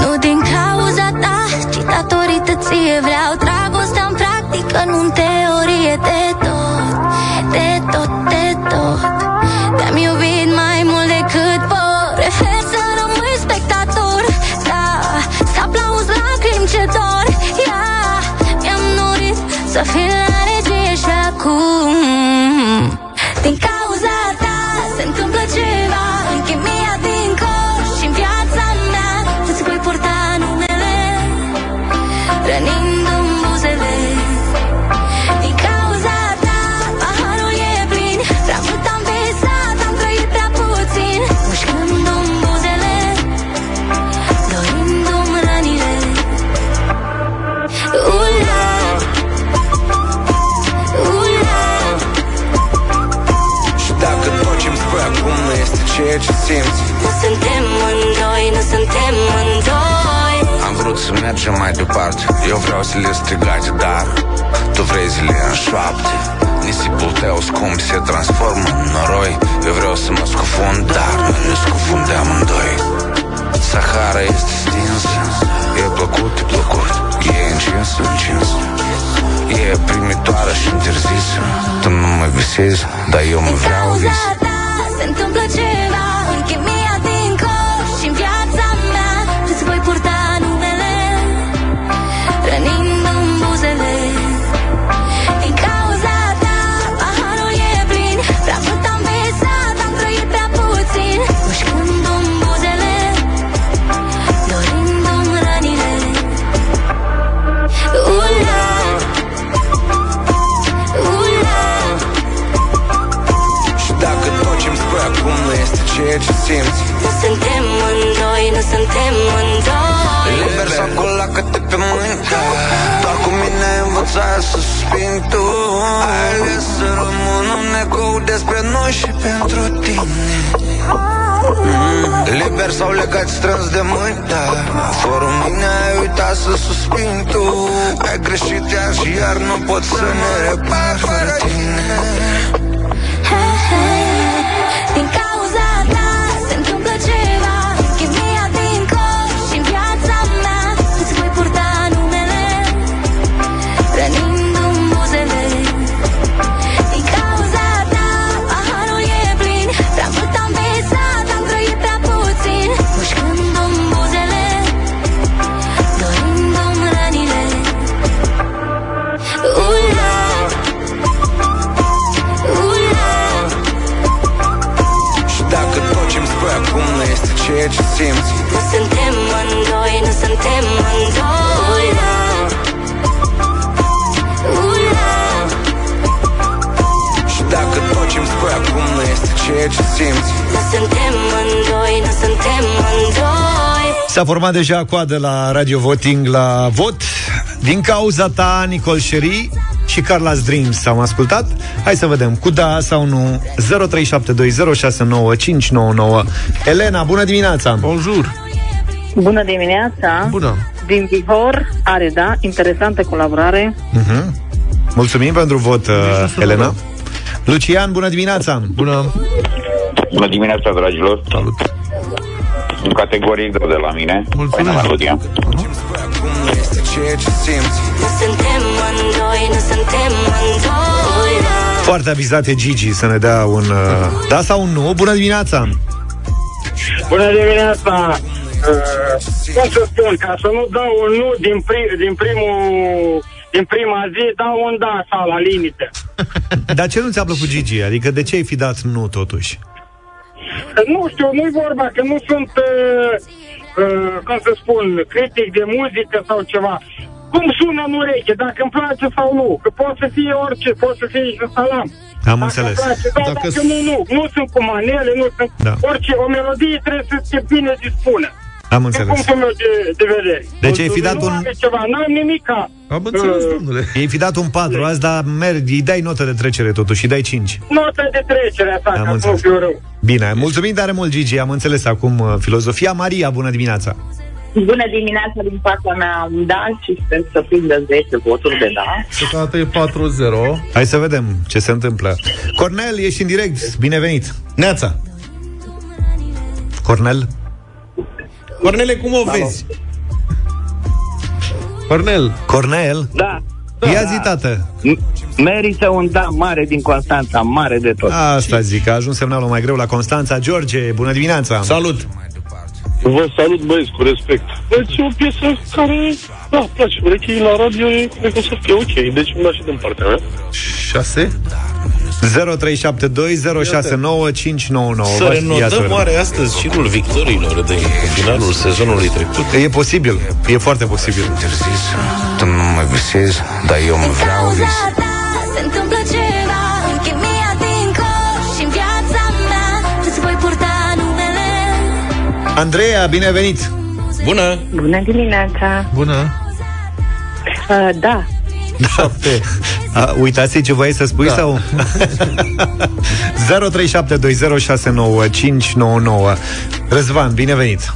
Nu din cauza ta, ci datorită ție Vreau dragostea în practică, nu în teorie De mergem mai departe. Eu vreau să le strigate, dar Tu vrei zile în șoapte. Nisipul tău scump se transformă în noroi. Eu vreau să mă scufund, dar noi ne scufundăm amândoi. Sahara este stinsă E plăcut, e plăcut E încins, încins E primitoare și interzisă Tu nu mă visezi, dar eu mă vreau vis cauza ta se întâmplă ceva simți. Nu suntem mândoi, nu suntem mândoi Liber sau colacă-te pe mâini Doar cu mine ai învățat să suspin tu. Ai ales să rămân un ecou despre noi și pentru tine. Mm, Liber sau legat strâns de mâini da. Fără mine ai uitat să suspin tu. Ai greșit iar și iar nu pot să ne repar fără tine. Hei, hei, dacă tot ce-mi spui acum nu este ceea ce simți. Nu suntem mândoi, nu suntem mândoi Ula Ula. Și dacă tot ce-mi spui acum nu este ceea ce simți. Nu suntem mândoi, nu suntem mândoi S-a format deja coadă la Radio Voting la vot. Din cauza ta, Nicol Sherry și Carla's Dreams am ascultat. Hai să vedem, cu da sau nu 0372069599 Elena, bună dimineața! Bonjour! Bună dimineața! Bună! Din Bihor, are, da, interesantă colaborare. Uh-huh. Mulțumim pentru vot, uh, Elena. Lucian, bună dimineața! Bună! Bună dimineața, dragilor! Salut! În categorii greu de la mine. Mulțumesc! melodia. Nu este ceea ce simți Nu suntem mândoi, nu suntem mândoi Foarte avizat e Gigi să ne dea un uh, da sau un nu. Bună dimineața! Bună dimineața! Uh, cum să spun, ca să nu dau un nu din, pri- din primul din prima zi, dau un da sau la limită. Dar ce nu ți-a plăcut Gigi? Adică de ce ai fi dat nu totuși? Nu știu, nu-i vorba că nu sunt, uh, uh, cum să spun, critic de muzică sau ceva. Cum sună în ureche, dacă îmi place sau nu. Că poate să fie orice, poate să fie și salam. Am dacă înțeles. Îmi place, da, dacă... dacă nu, nu. Nu sunt cu manele, nu sunt... Da. Orice, o melodie trebuie să fie bine dispună. Am Din înțeles. punctul meu de, de vedere. Deci ai fi dat nu un- are ceva, n-am nimica. Am înțeles, domnule. Ei fi dat un 4 azi, dar mergi, îi dai notă de trecere totuși, îi dai 5. Notă de trecere asta, Am ca să nu înțeles. fiu rău. Bine, mulțumim tare mult, Gigi, am înțeles acum uh, filozofia. Maria, bună dimineața! Bună dimineața din partea mea, un da și sper să prindă 10 voturi de da. Secata e 4-0. Hai să vedem ce se întâmplă. Cornel, ești în direct, binevenit! Neața! Cornel? Cornele, cum o vezi? Cornel. Cornel? Da. Ia zi, tată. Merită un da mare din Constanța, mare de tot. Asta zic, a ajuns semnalul mai greu la Constanța. George, bună dimineața! Salut! Vă salut, băieți, cu respect. Deci e o piesă care, da, place, urechii la radio, e, cred că o să fie ok, deci îmi da și din partea mea. 6? 0372069599 Să renotăm oare astăzi șirul victoriilor din finalul sezonului trecut? E posibil, e foarte posibil. Tu nu mă visezi, dar eu mă vreau vis Cauza ta se întâmplă ceva În chimia din corp și în viața mea Îți voi purta numele Andreea, binevenit! Bună! Bună dimineața! Bună! Uh, da, Șapte. A, uitați ce voiai să spui Da. sau? 0372069599 Răzvan, binevenit!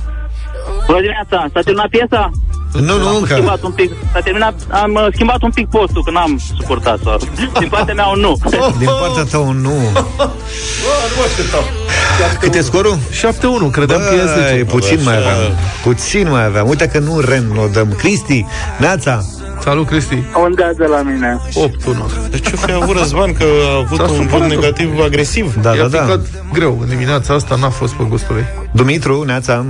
Bună dimineața, s-a terminat piesa? Nu, nu, am încă. Schimbat un pic, s-a terminat, am uh, schimbat un pic postul, că n-am suportat-o. Din partea mea un nu. Din partea ta un nu. nu mă așteptam. Cât e scorul? 7-1, credeam că e 10. Băi, puțin mai aveam. Puțin mai aveam. Uite că nu renodăm. Cristi, Neața. Salut, Cristi. Un da de la mine. 8-1. De ce fi avut Răzvan că a avut S-a un vot supărat. negativ agresiv? Da, I-a da, da. picat greu. În dimineața asta n-a fost pe gustul lui. Dumitru, Neața.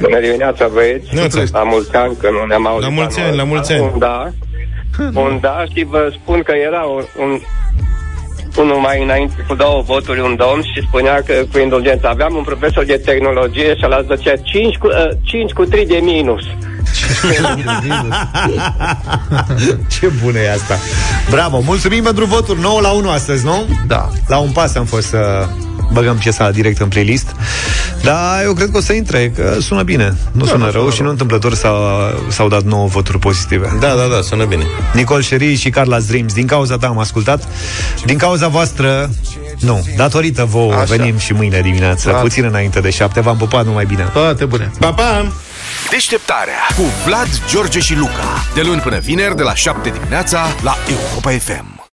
Bună dimineața, băieți! Neața. La mulți ani, că nu ne-am auzit. La mulți anul ani, la ăsta. mulți ani. Un da. Un da și vă spun că era un, un unul mai înainte cu două voturi, un domn și spunea că cu indulgență aveam un profesor de tehnologie și ăla zicea 5 cu, uh, 5 cu 3 de minus. Ce bună e asta. Bravo, mulțumim pentru voturi 9 la 1 astăzi, nu? Da. La un pas am fost să băgăm piesa direct în playlist. Dar eu cred că o să intre, că sună bine. Nu Da, sună nu rău sună și nu întâmplător s-au, s-au dat 9 voturi pozitive. Da, da, da, sună bine. Nicol Șerii și Carla Dreams. Din cauza ta am ascultat. Din cauza voastră, nu, datorită vouă Așa. venim și mâine dimineață, Da. puțin înainte de șapte. V-am pupat numai bine. Toate bune. Pa, pa! Deșteptarea cu Vlad, George și Luca. De luni până vineri, de la 7 dimineața, la Europa FM.